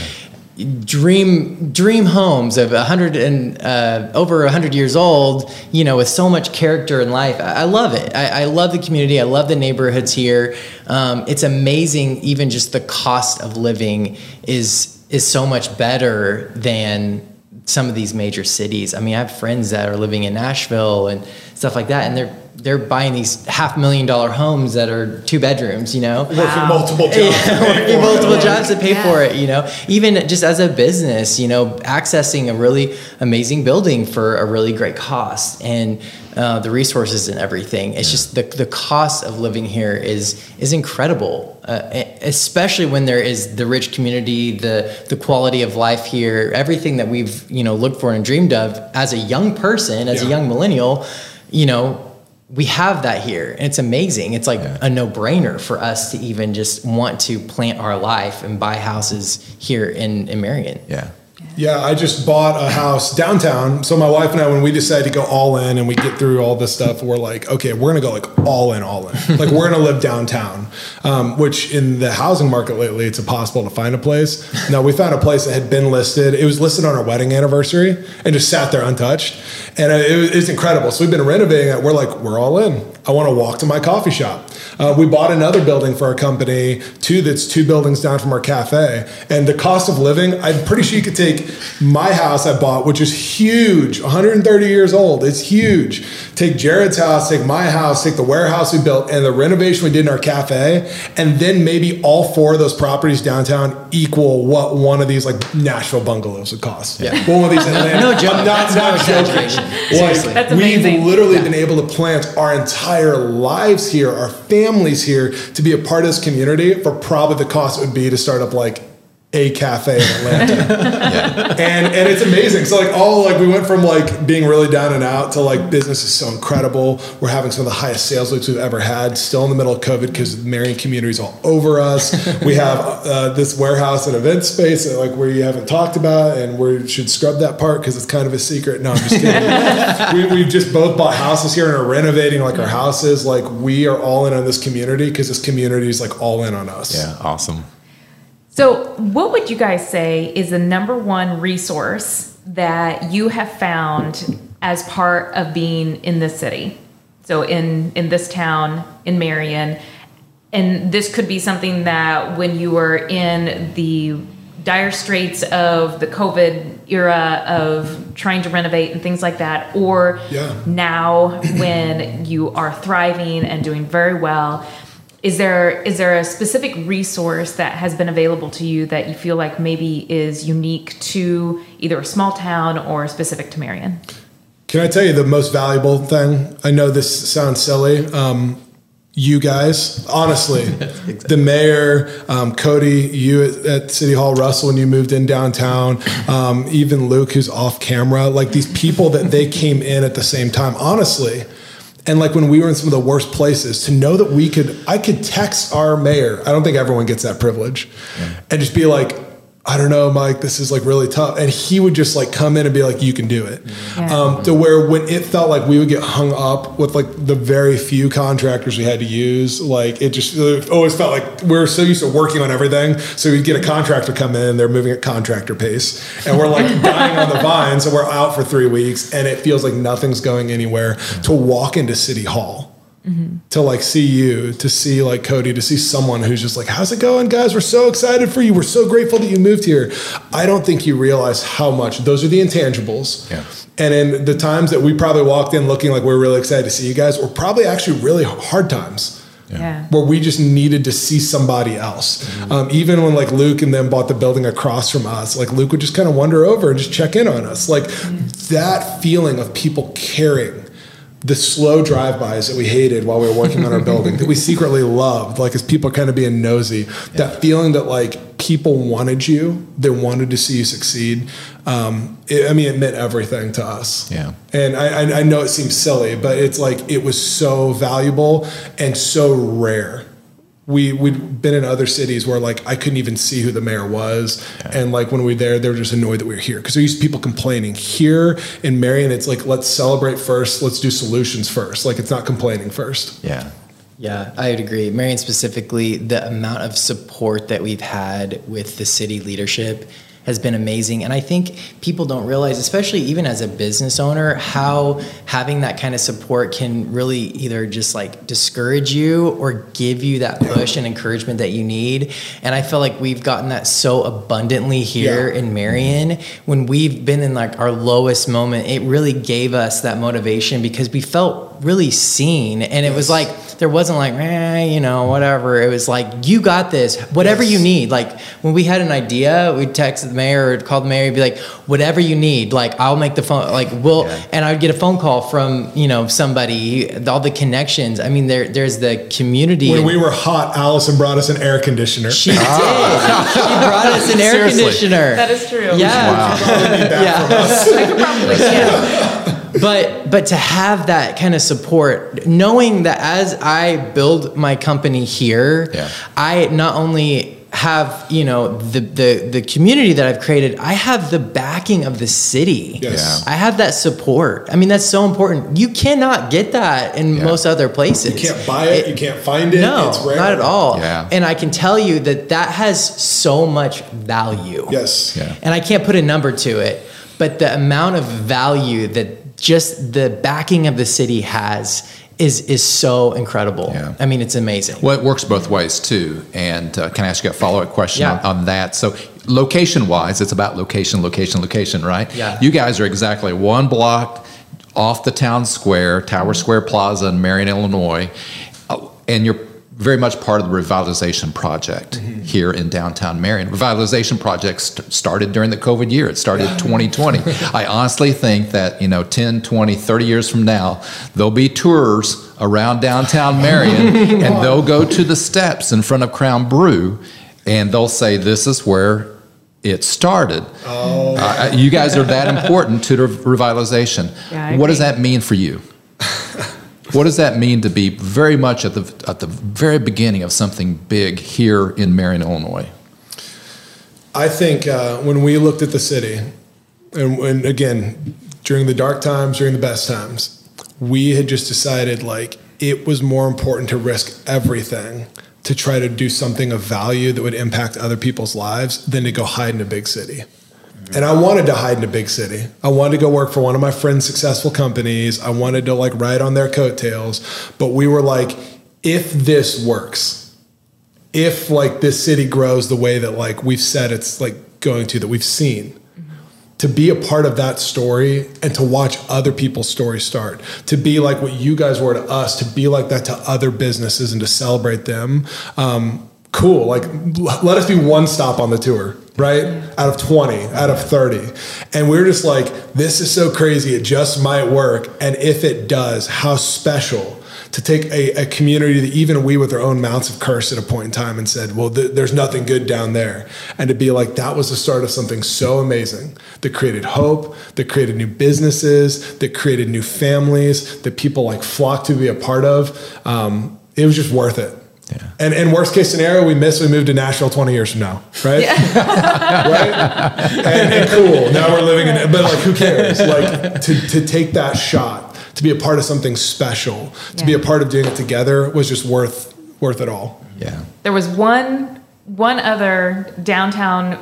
Dream dream homes of a hundred and uh, over a hundred years old, you know, with so much character and life. I, I love it. I, I love the community. I love the neighborhoods here. Um, it's amazing. Even just the cost of living is is so much better than some of these major cities. I mean, I have friends that are living in Nashville and stuff like that, and they're they're buying these half million dollar homes that are two bedrooms. You know, Working multiple jobs. yeah, working multiple jobs to pay Yeah. for it. You know, even just as a business, you know, accessing a really amazing building for a really great cost and uh, the resources and everything. It's just the the cost of living here is is incredible, uh, especially when there is the rich community, the the quality of life here, everything that we've you know looked for and dreamed of as a young person, as a young millennial. You know, we have that here. And it's amazing. It's like a no-brainer for us to even just want to plant our life and buy houses here in, in marion. Yeah. Yeah, I just bought a house downtown. So my wife and I, when we decided to go all in and we get through all this stuff, we're like, okay, we're gonna go like all in, all in. like we're gonna live downtown. Um, which in the housing market lately, it's impossible to find a place. Now we found a place that had been listed. It was listed on our wedding anniversary and just sat there untouched, and it was, it's incredible. So we've been renovating it. We're like, we're all in. I want to walk to my coffee shop. Uh, we bought another building for our company, two that's two buildings down from our cafe. And the cost of living, I'm pretty sure you could take my house I bought, which is huge, 130 years old. It's huge. Take Jared's house, take my house, take the warehouse we built, and the renovation we did in our cafe, and then maybe all four of those properties downtown equal what one of these like Nashville bungalows would cost. Yeah. One of these in Atlanta. No joke. I'm not, It's no not joking. exaggeration. Like, Seriously. That's we've amazing. literally Yeah. been able to plant our entire lives here, our families here, to be a part of this community for probably the cost it would be to start up like a cafe in Atlanta. and and it's amazing. So like all like we went from like being really down and out to like business is so incredible. We're having some of the highest sales weeks we've ever had. Still in the middle of COVID because the Marion community is all over us. we have uh, this warehouse and event space that like you haven't talked about, and we should scrub that part because it's kind of a secret. No, I'm just kidding. we, we've just both bought houses here and are renovating like our houses. Like we are all in on this community because this community is like all in on us. Yeah. Awesome. So, what would you guys say is the number one resource that you have found as part of being in this city? So, in in this town in Marion, and this could be something that when you were in the dire straits of the COVID era of trying to renovate and things like that, or Yeah. now when you are thriving and doing very well is there is there a specific resource that has been available to you that you feel like maybe is unique to either a small town or specific to Marion? Can I tell you the most valuable thing? I know this sounds silly. Um, you guys, honestly, the mayor, um, Cody, you at, at City Hall, Russell, when you moved in downtown, um, even Luke, who's off camera, like these people that they came in at the same time, honestly. And like when we were in some of the worst places, to know that we could, I could text our mayor. I don't think everyone gets that privilege, and just be like, I don't know, Mike, this is like really tough. And he would just like come in and be like, you can do it. Yeah. Um, to where when it felt like we would get hung up with like the very few contractors we had to use, like it just it always felt like we are so used to working on everything. So we'd get a contractor come in and they're moving at contractor pace. And we're like dying on the vine. So we're out for three weeks and it feels like nothing's going anywhere. To walk into City Hall Mm-hmm. to like see you, to see like Cody, to see someone who's just like, how's it going, guys? We're so excited for you. We're so grateful that you moved here. I don't think you realize how much those are the intangibles. Yeah. And in the times that we probably walked in looking like we are really excited to see you guys, were probably actually really hard times Yeah. where we just needed to see somebody else. Mm-hmm. Um, even when like Luke and them bought the building across from us, like Luke would just kind of wander over and just check in on us. Like mm-hmm. that feeling of people caring, the slow drive-bys that we hated while we were working on our building that we secretly loved, like as people kind of being nosy, that feeling that like people wanted you, they wanted to see you succeed. Um, it, I mean, it meant everything to us. Yeah. And I, I, I know it seems silly, but it's like it was so valuable and so rare we we'd been in other cities where like I couldn't even see who the mayor was, and like when we were there, they were just annoyed that we were here because there used to be people complaining. Here in Marion, it's like let's celebrate first, let's do solutions first. Like it's not complaining first. Yeah. Yeah, I would agree. Marion specifically, the amount of support that we've had with the city leadership has been amazing. And I think people don't realize, especially even as a business owner, how having that kind of support can really either just like discourage you or give you that push and encouragement that you need. And I feel like we've gotten that so abundantly here Yeah. in Marion. When we've been in like our lowest moment, it really gave us that motivation because we felt really seen. And it was like, there wasn't like, eh, you know, whatever. It was like, you got this, whatever Yes. you need. Like when we had an idea, we'd text the mayor or call the mayor and be like, whatever you need, like I'll make the phone, like we'll, Yeah. and I'd get a phone call from, you know, somebody, all the connections. I mean, there, there's the community. When we were hot, Allison brought us an air conditioner. she did. she brought us an air Seriously. conditioner. That is true. Yeah. Yeah. I could probably yeah. but but to have that kind of support knowing that as i build my company here Yeah. i not only have you know the, the the community that i've created i have the backing of the city Yes. i have that support i mean that's so important you cannot get that in Yeah. most other places You can't buy it, you can't find it. no it's rare. not at all Yeah. and i can tell you that that has so much value Yes. Yeah. and I can't put a number to it, but the amount of value that just the backing of the city has is is so incredible. Yeah. I mean, it's amazing. Well, it works both ways too. And uh, can I ask you a follow up question Yeah. on, on that? So, location wise, it's about location, location, location, right? Yeah. You guys are exactly one block off the town square, Tower Square Plaza in Marion, Illinois. Uh, and you're very much part of the revitalization project here in downtown Marion. Revitalization project st- started during the COVID year. It started 2020. I honestly think that, you know, 10, 20, 30 years from now, there'll be tours around downtown Marion and they'll go to the steps in front of Crown Brew and they'll say, this is where it started. Oh. Uh, you guys are that important to the revitalization. Yeah, I what does that mean for you? What does that mean to be very much at the at the very beginning of something big here in Marion, Illinois? I think uh, when we looked at the city, and when again during the dark times, during the best times, we had just decided like it was more important to risk everything to try to do something of value that would impact other people's lives than to go hide in a big city. And I wanted to hide in a big city. I wanted to go work for one of my friends' successful companies. I wanted to like ride on their coattails. But we were like, if this works, if like this city grows the way that like we've said it's like going to that we've seen to be a part of that story and to watch other people's stories start to be like what you guys were to us to be like that to other businesses and to celebrate them um, cool like let us be one stop on the tour right out of 20 out of 30 and we are just like this is so crazy it just might work and if it does how special to take a, a community that even we with our own mouths have cursed at a point in time and said, well, th- there's nothing good down there. And to be like, that was the start of something so amazing that created hope, that created new businesses, that created new families, that people like flocked to be a part of. Um, it was just worth it. Yeah. And, and worst case scenario, we miss, we move to Nashville 20 years from now, right? right? And, and cool. Now we're living in it, but like, who cares? Like to, to take that shot, to be a part of something special, to be a part of doing it together was just worth worth it all. Yeah. There was one one other downtown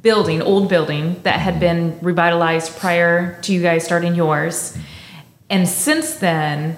building, old building that had been revitalized prior to you guys starting yours. And since then,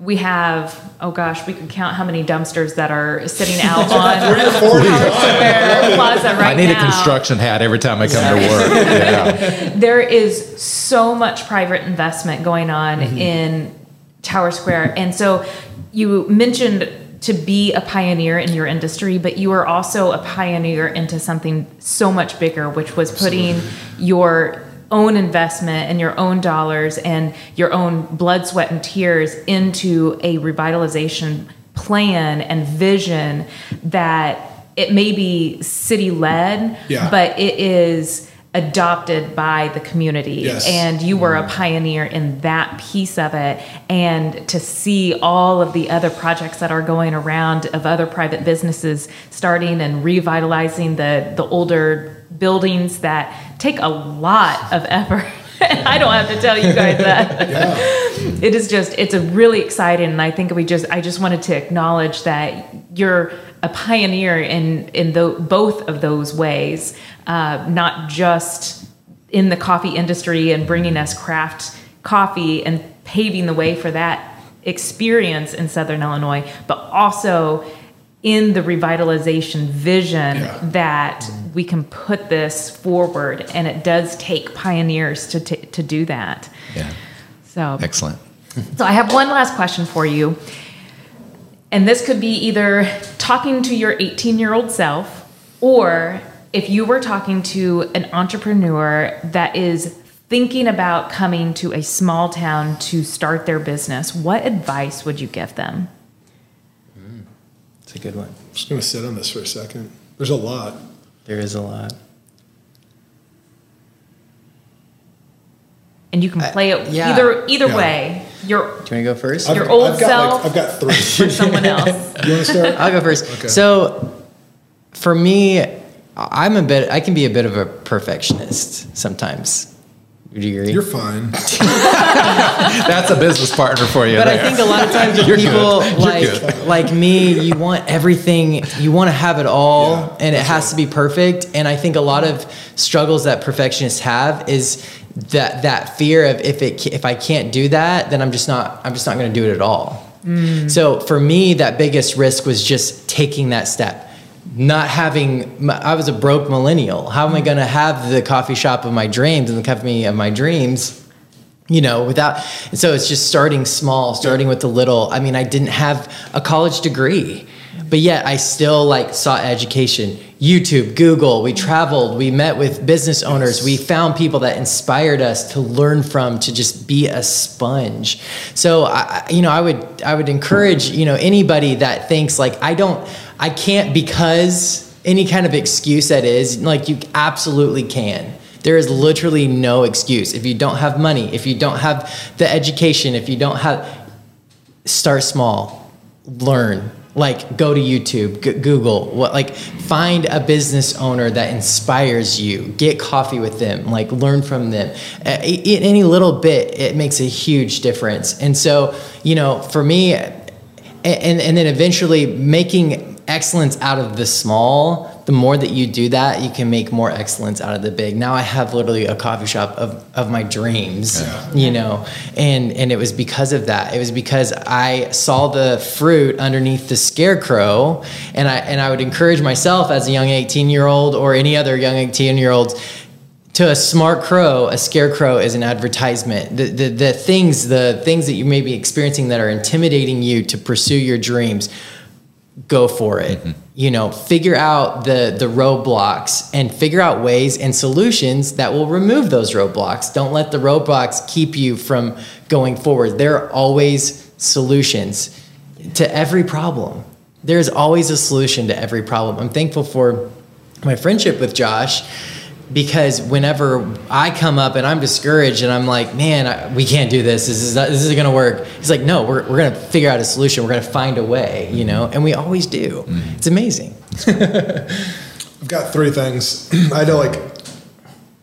we have oh gosh, we could count how many dumpsters that are sitting out on Tower Square Plaza right I need now. a construction hat every time I come to work. Yeah. there is so much private investment going on mm-hmm. in Tower Square. And so you mentioned to be a pioneer in your industry, but you are also a pioneer into something so much bigger, which was putting your own investment and your own dollars and your own blood, sweat, and tears into a revitalization plan and vision that it may be city led, Yeah. but it is adopted by the community Yes. and you were a mm-hmm. pioneer in that piece of it and to see all of the other projects that are going around of other private businesses starting and revitalizing the the older buildings that take a lot of effort I don't have to tell you guys that Yeah. it is just it's a really exciting and i think we just i just wanted to acknowledge that you're a pioneer in in the, both of those ways uh, not just in the coffee industry and bringing us craft coffee and paving the way for that experience in southern illinois but also in the revitalization vision Yeah. that we can put this forward and it does take pioneers to, to, to do that Yeah. so Excellent. so I have one last question for you. And this could be either talking to your 18 year old self, or if you were talking to an entrepreneur that is thinking about coming to a small town to start their business, what advice would you give them? It's a good one. I'm just gonna sit on this for a second. There's a lot. There is a lot. And you can play it yeah. either either Yeah. way. Your Do you want to go first? I've, Your old I've got self? Like, I've got three. or someone else. you want to start? I'll go first. Okay. So, for me, I'm a bit. I can be a bit of a perfectionist sometimes. Would you agree? You're fine. That's a business partner for you. but I think a lot of times with people like like me, you want everything, you want to have it all, Yeah, and it has to be perfect. And I think a lot of struggles that perfectionists have is that that fear of if it if I can't do that, then I'm just not I'm just not going to do it at all. Mm. So for me, that biggest risk was just taking that step. Not having, I was a broke millennial. How am I going to have the coffee shop of my dreams and the company of my dreams you know without and so it's just starting small starting with the little. I mean i didn't have a college degree but yet i still like sought education. Youtube google we traveled we met with business owners we found people that inspired us to learn from to just be a sponge. So I- you know i would i would encourage you know anybody that thinks like i don't i can't because any kind of excuse that is like you absolutely can there is literally no excuse. If you don't have money, if you don't have the education, if you don't have, start small, learn. Like go to YouTube, g- Google, what like find a business owner that inspires you. Get coffee with them, like learn from them. Uh, i- i- any little bit, it makes a huge difference. And so, you know, for me, and, and then eventually making excellence out of the small the more that you do that you can make more excellence out of the big. Now i have literally a coffee shop of, of my dreams you know? And and it was because of that. It was because i saw the fruit underneath the scarecrow and i and i would encourage myself as a young 18 year old or any other young 18 year old to a smart crow, a scarecrow is an advertisement. The, the, the things, the things that you may be experiencing that are intimidating you to pursue your dreams, go for it. Mm-hmm. You know, figure out the the roadblocks and figure out ways and solutions that will remove those roadblocks. Don't let the roadblocks keep you from going forward. There are always solutions to every problem. There's always a solution to every problem. I'm thankful for my friendship with Josh because whenever I come up and I'm discouraged and I'm like, man, I, we can't do this. This is not, this isn't going to work. He's like, no, we're, we're going to figure out a solution. We're going to find a way, you know, and we always do. It's amazing. I've got three things. I had to like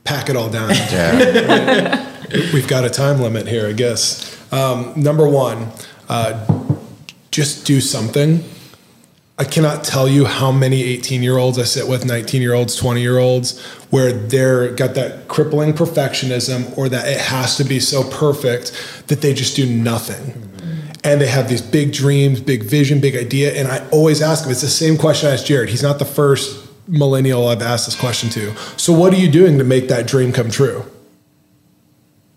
pack it all down. Yeah. We've got a time limit here, I guess. Um, number one, uh, just do something. I cannot tell you how many 18 year olds I sit with, 19 year olds, 20 year olds, where they're got that crippling perfectionism or that it has to be so perfect that they just do nothing. And they have these big dreams, big vision, big idea. And I always ask them, it's the same question I asked Jared. He's not the first millennial I've asked this question to. So, what are you doing to make that dream come true?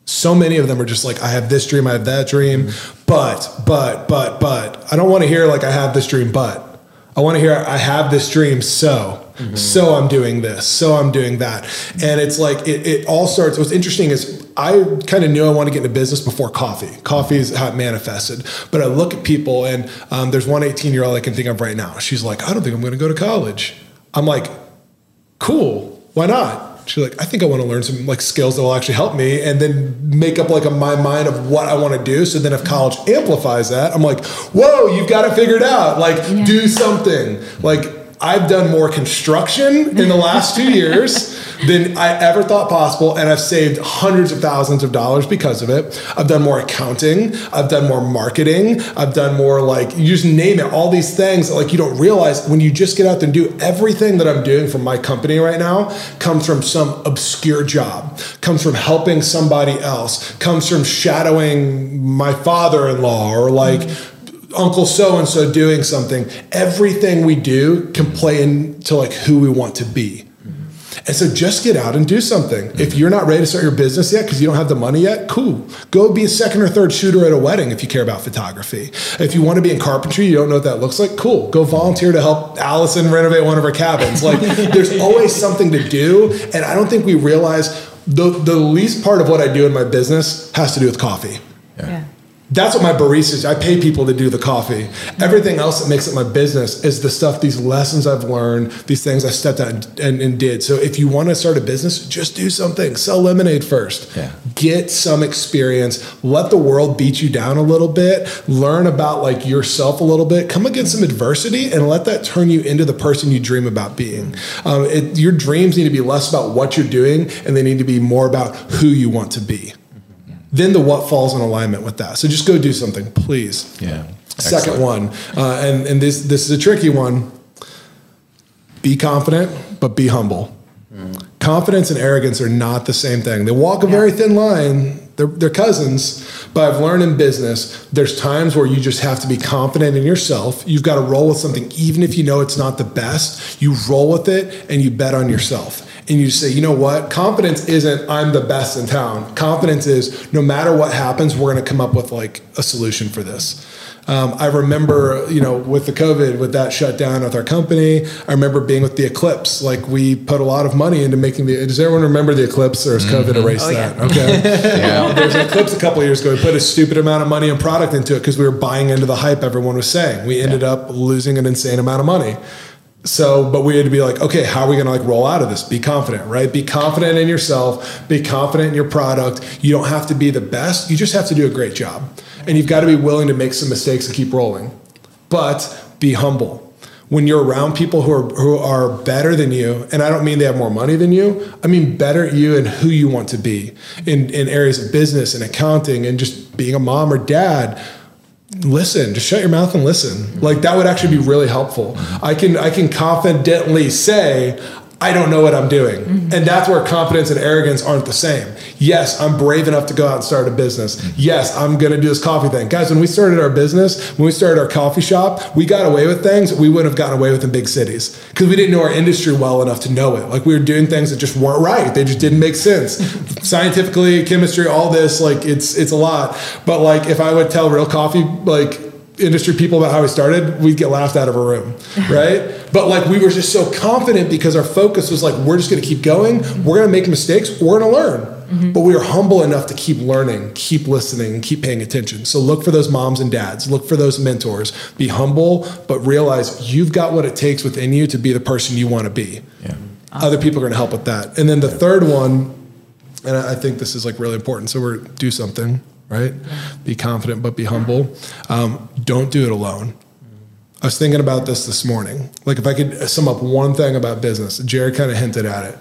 so many of them are just like, I have this dream, I have that dream, but, but, but, but. I don't want to hear like I have this dream, but. I want to hear I have this dream, so. So I'm doing this, so I'm doing that. And it's like it, it all starts. What's interesting is I kind of knew I wanted to get into business before coffee. Coffee is how it manifested. But I look at people, and um, there's one 18 year old I can think of right now. She's like, I don't think I'm going to go to college. I'm like, cool, why not? She's like, I think I want to learn some like skills that will actually help me and then make up like a my mind of what I want to do. So then if college amplifies that, I'm like, whoa, you've got it figured out. Like Yeah. do something. Like I've done more construction in the last two years than I ever thought possible, and I've saved hundreds of thousands of dollars because of it. I've done more accounting, I've done more marketing, I've done more like you just name it, all these things that like you don't realize when you just get out there and do everything that I'm doing for my company right now comes from some obscure job, comes from helping somebody else, comes from shadowing my father-in-law or like uncle so and so doing something everything we do can play into like who we want to be. And so just get out and do something. Mm-hmm. If you're not ready to start your business yet because you don't have the money yet cool. Go be a second or third shooter at a wedding if you care about photography. If you want to be in carpentry you don't know what that looks like cool. Go volunteer to help allison renovate one of her cabins. Like there's always something to do and i don't think we realize the, the least part of what i do in my business has to do with coffee. Yeah. That's what my baristas. I pay people to do the coffee. Everything else that makes it my business is the stuff, these lessons I've learned, these things I stepped out and, and, and did. So if you want to start a business, just do something. Sell lemonade first. Yeah. Get some experience. Let the world beat you down a little bit. Learn about like yourself a little bit. Come against some adversity and let that turn you into the person you dream about being. Um, it, your dreams need to be less about what you're doing and they need to be more about who you want to be then the what falls in alignment with that. So just go do something, please. Yeah. Second Excellent. one, uh, and and this this is a tricky one. Be confident, but be humble. Confidence and arrogance are not the same thing. They walk a very thin line. They're, they're cousins, but I've learned in business there's times where you just have to be confident in yourself. You've got to roll with something, even if you know it's not the best. You roll with it and you bet on yourself and you say, you know what? Confidence isn't I'm the best in town. Confidence is no matter what happens, we're going to come up with like a solution for this. Um, I remember, you know, with the COVID, with that shutdown with our company, I remember being with the eclipse. Like we put a lot of money into making the. Does everyone remember the eclipse, or has COVID erased Oh, yeah. that? Okay. Yeah. There was an eclipse a couple of years ago. We put a stupid amount of money and product into it because we were buying into the hype everyone was saying. We ended up losing an insane amount of money. So, but we had to be like, okay, how are we going to like roll out of this? Be confident, right? Be confident in yourself. Be confident in your product. You don't have to be the best. You just have to do a great job, and you've got to be willing to make some mistakes and keep rolling. But be humble. When you're around people who are who are better than you, and I don't mean they have more money than you, I mean better at you and who you want to be in in areas of business and accounting and just being a mom or dad listen just shut your mouth and listen like that would actually be really helpful i can i can confidently say i don't know what i'm doing. Mm-hmm. And that's where confidence and arrogance aren't the same. Yes i'm brave enough to go out and start a business. Mm-hmm. Yes i'm going to do this coffee thing. Guys when we started our business when we started our coffee shop we got away with things we wouldn't have gotten away with in big cities because we didn't know our industry well enough to know it. Like we were doing things that just weren't right. They just didn't make sense. Scientifically chemistry all this like it's it's a lot. But like if i would tell real coffee like industry people about how we started we'd get laughed out of a room right? But like we were just so confident because our focus was like we're just going to keep going we're going to make mistakes we're going to learn mm-hmm. but we were humble enough to keep learning keep listening and keep paying attention. So look for those moms and dads look for those mentors. Be humble but realize you've got what it takes within you to be the person you want to be. Yeah. other people are going to help with that. And then the third one and I I think this is like really important. So we're do something, right? Be confident, but be humble. Um, don't do it alone. I was thinking about this this morning. Like if I could sum up one thing about business, Jared kind of hinted at it.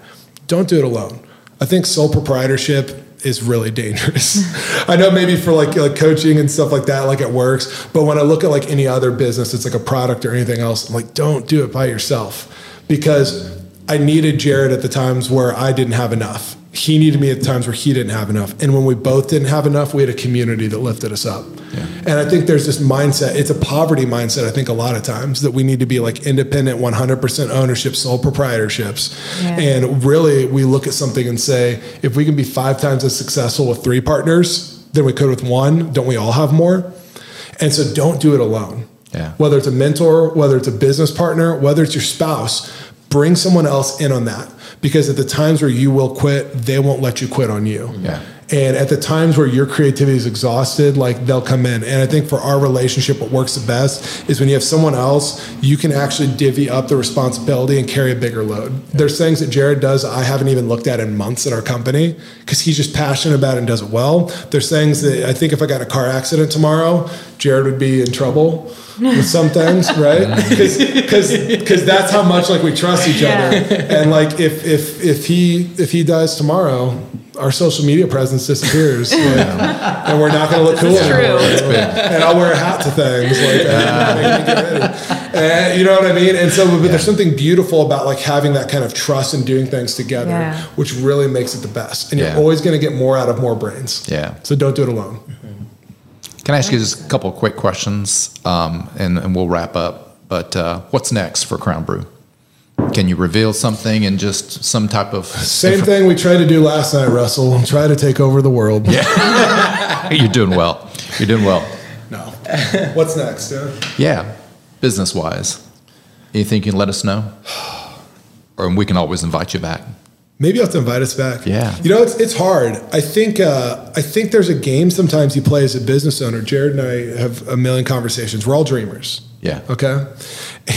Don't do it alone. I think sole proprietorship is really dangerous. I know maybe for like like coaching and stuff like that, like it works. But when I look at like any other business, it's like a product or anything else. I'm like, don't do it by yourself because I needed Jared at the times where I didn't have enough. He needed me at times where he didn't have enough. And when we both didn't have enough, we had a community that lifted us up. And I think there's this mindset, it's a poverty mindset, I think, a lot of times that we need to be like independent, 100% ownership, sole proprietorships. Yeah. And really, we look at something and say, if we can be five times as successful with three partners than we could with one, don't we all have more? And so don't do it alone. Yeah. Whether it's a mentor, whether it's a business partner, whether it's your spouse, bring someone else in on that because at the times where you will quit, they won't let you quit on you. Yeah. And at the times where your creativity is exhausted, like they'll come in. And I think for our relationship, what works the best is when you have someone else, you can actually divvy up the responsibility and carry a bigger load. There's things that Jared does I haven't even looked at in months in our company because he's just passionate about it and does it well. There's things that I think if I got a car accident tomorrow, Jared would be in trouble with some things, right? Because that's how much like we trust each other. And like if if if he if he dies tomorrow, our social media presence disappears, like, and we're not going to look cool is true. anymore. And I'll wear a hat to things, like uh, make me get ready. And you know what I mean. And so, but there's something beautiful about like having that kind of trust and doing things together, Yeah. which really makes it the best. And Yeah. you're always going to get more out of more brains. Yeah. So don't do it alone. Can I ask you just a couple of quick questions, um, and, and we'll wrap up? But uh, what's next for Crown Brew? Can you reveal something and just some type of Same thing we tried to do last night, Russell. Try to take over the world. Yeah. You're doing well. You're doing well. No. What's next? Yeah. Yeah, business wise, anything you can let us know, or we can always invite you back. Maybe you'll have to invite us back. Yeah. You know, it's it's hard. I think uh, I think there's a game sometimes you play as a business owner. Jared and I have a million conversations. We're all dreamers. Yeah. Okay.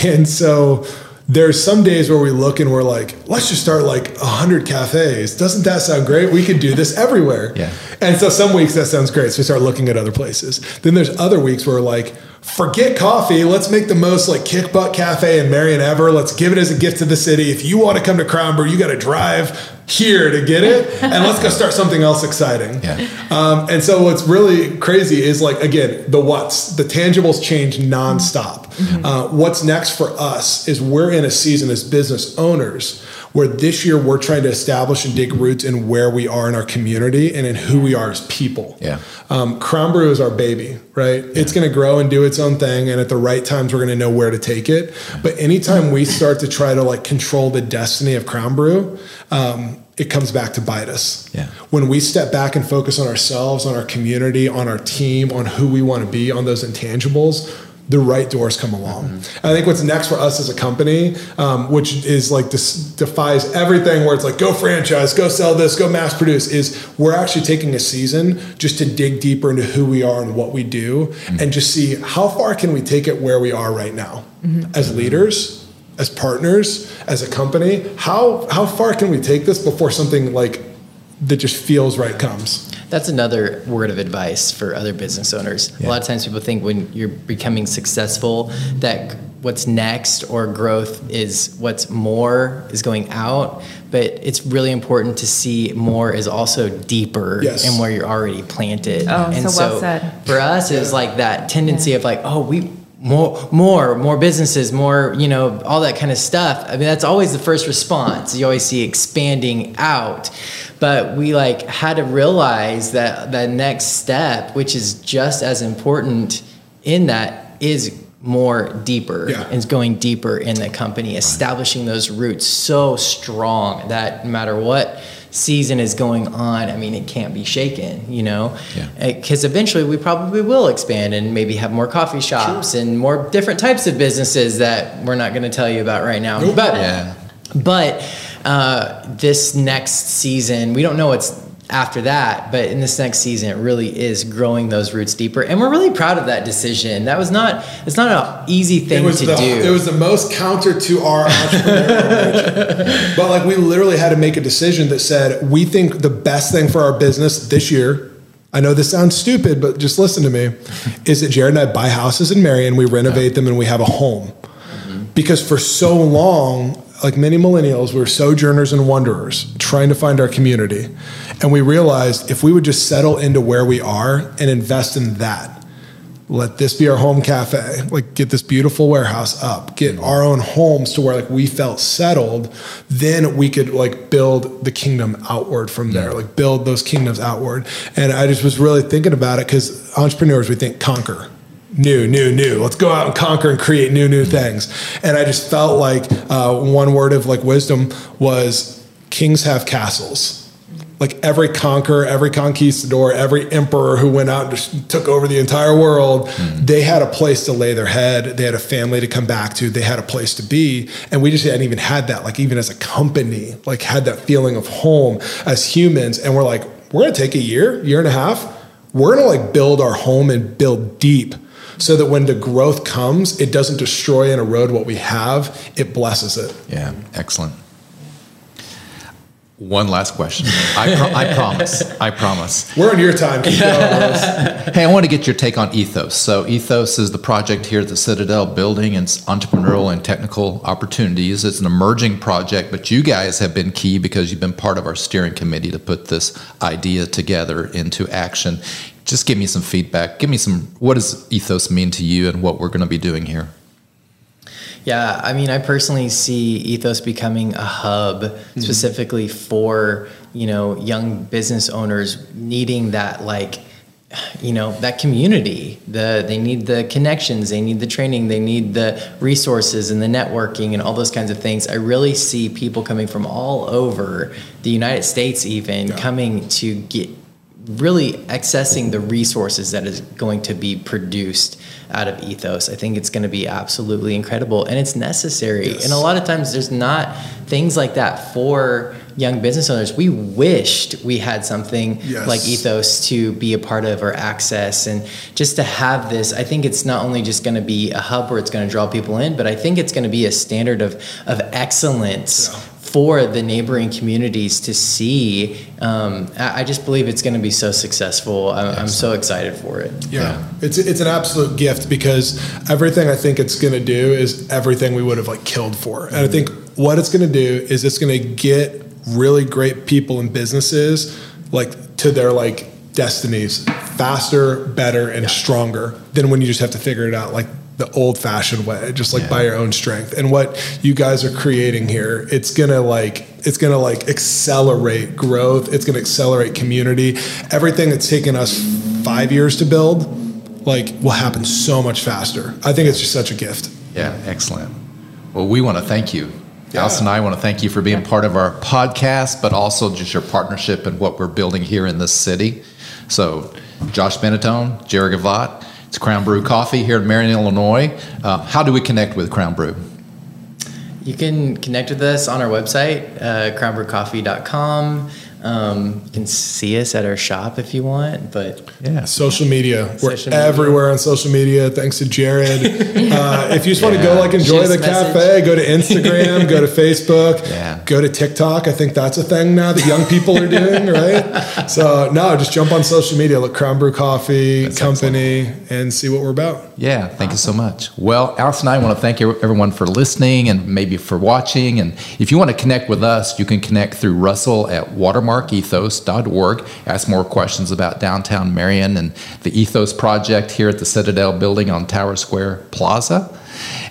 And so there's some days where we look and we're like, let's just start like hundred cafes. Doesn't that sound great? We could do this everywhere. Yeah. And so some weeks that sounds great. So we start looking at other places. Then there's other weeks where we're like, forget coffee. Let's make the most like kick butt cafe in Marion ever. Let's give it as a gift to the city. If you want to come to Crown Brew, you got to drive here to get it. And let's go start something else exciting. Yeah. Um, and so what's really crazy is like again the what's the tangibles change nonstop. Uh, what's next for us is we're in a season as business owners where this year we're trying to establish and dig roots in where we are in our community and in who we are as people. Yeah. Um, Crown Brew is our baby, right? It's going to grow and do its own thing, and at the right times, we're going to know where to take it. But anytime we start to try to like control the destiny of Crown Brew, um, it comes back to bite us. Yeah. When we step back and focus on ourselves, on our community, on our team, on who we want to be, on those intangibles, the right doors come along. I think what's next for us as a company, um, which is like this defies everything where it's like go franchise, go sell this, go mass produce, is we're actually taking a season just to dig deeper into who we are and what we do, and just see how far can we take it where we are right now as leaders, as partners, as a company. How how far can we take this before something like that just feels right comes? That's another word of advice for other business owners. A lot of times people think when you're becoming successful that what's next or growth is what's more is going out, but it's really important to see more is also deeper Yes. and where you're already planted. Oh, and so well said. For us, it was like that tendency of like, oh, we more, more, more businesses, more, you know, all that kind of stuff. I mean, that's always the first response. You always see expanding out, but we like had to realize that the next step, which is just as important in that, is more deeper Yeah. and going deeper in the company, establishing those roots so strong that no matter what season is going on, I mean, it can't be shaken, you know? Yeah. Because eventually we probably will expand and maybe have more coffee shops and more different types of businesses that we're not going to tell you about right now. But Yeah. but uh, this next season, we don't know what's after that, but in this next season, it really is growing those roots deeper, and we're really proud of that decision. That was not it's not an easy thing to the, do. It was the most counter to our entrepreneurial. But like we literally had to make a decision that said we think the best thing for our business this year. I know this sounds stupid, but just listen to me. Is that Jared and I buy houses in Marion, we renovate them, and we have a home. Mm-hmm. Because for so long, like many millennials, we were sojourners and wanderers trying to find our community. And we realized if we would just settle into where we are and invest in that, let this be our home cafe like get this beautiful warehouse up get our own homes to where like we felt settled then we could like build the kingdom outward from there like build those kingdoms outward. And i just was really thinking about it because entrepreneurs we think conquer new new new let's go out and conquer and create new new things and i just felt like uh, one word of like wisdom was kings have castles like every conqueror, every conquistador, every emperor who went out and just took over the entire world, mm. they had a place to lay their head. They had a family to come back to. They had a place to be. And we just hadn't even had that, like even as a company, like had that feeling of home as humans. And we're like, we're gonna take a year, year and a half. We're gonna like build our home and build deep so that when the growth comes, it doesn't destroy and erode what we have, it blesses it. Yeah, excellent. One last question. I, pro- I promise. I promise. We're on your time. hey, I want to get your take on Ethos. So, Ethos is the project here at the Citadel building and entrepreneurial and technical opportunities. It's an emerging project, but you guys have been key because you've been part of our steering committee to put this idea together into action. Just give me some feedback. Give me some, what does Ethos mean to you and what we're going to be doing here? Yeah, I mean, I personally see Ethos becoming a hub mm-hmm. specifically for you know young business owners needing that like you know that community the they need the connections they need the training they need the resources and the networking and all those kinds of things i really see people coming from all over the united states even yeah. coming to get really accessing the resources that is going to be produced out of ethos i think it's going to be absolutely incredible and it's necessary yes. and a lot of times there's not things like that for young business owners we wished we had something yes. like ethos to be a part of or access and just to have this i think it's not only just going to be a hub where it's going to draw people in but i think it's going to be a standard of of excellence yeah for the neighboring communities to see. Um, I, just believe it's going to be so successful. I'm, I'm, so excited for it. Yeah. yeah, it's it's an absolute gift because everything I think it's going to do is everything we would have like killed for, and I think what it's going to do is it's going to get really great people and businesses like to their like destinies faster, better, and yeah. stronger than when you just have to figure it out like the old fashioned way, just like yeah. by your own strength. And what you guys are creating here, it's gonna like it's gonna like accelerate growth. It's gonna accelerate community. Everything that's taken us five years to build, like, will happen so much faster. I think it's just such a gift. Yeah, excellent. Well, we want to thank you. Yeah. Alice and I want to thank you for being part of our podcast, but also just your partnership and what we're building here in this city. So, Josh Benetone, Jerry Gavot, it's Crown Brew Coffee here in Marion, Illinois. Uh, how do we connect with Crown Brew? You can connect with us on our website, uh, crownbrewcoffee.com. Um, you can see us at our shop if you want, but yeah, social media. We're media. everywhere on social media. Thanks to Jared. uh, if you just yeah. want to go like enjoy the message. cafe, go to Instagram, go to Facebook, yeah. go to TikTok. I think that's a thing now that young people are doing, right? So no, just jump on social media, look Crown Brew Coffee that's Company, excellent. and see what we're about. Yeah, thank awesome. you so much. Well, Alice and I want to thank everyone for listening and maybe for watching. And if you want to connect with us, you can connect through Russell at Watermark markethos.org. Ask more questions about downtown Marion and the Ethos Project here at the Citadel building on Tower Square Plaza.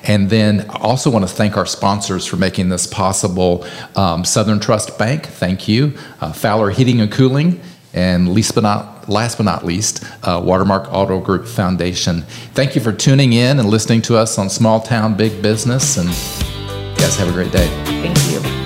And then I also want to thank our sponsors for making this possible um, Southern Trust Bank, thank you, uh, Fowler Heating and Cooling, and least but not, last but not least, uh, Watermark Auto Group Foundation. Thank you for tuning in and listening to us on Small Town Big Business, and guys have a great day. Thank you.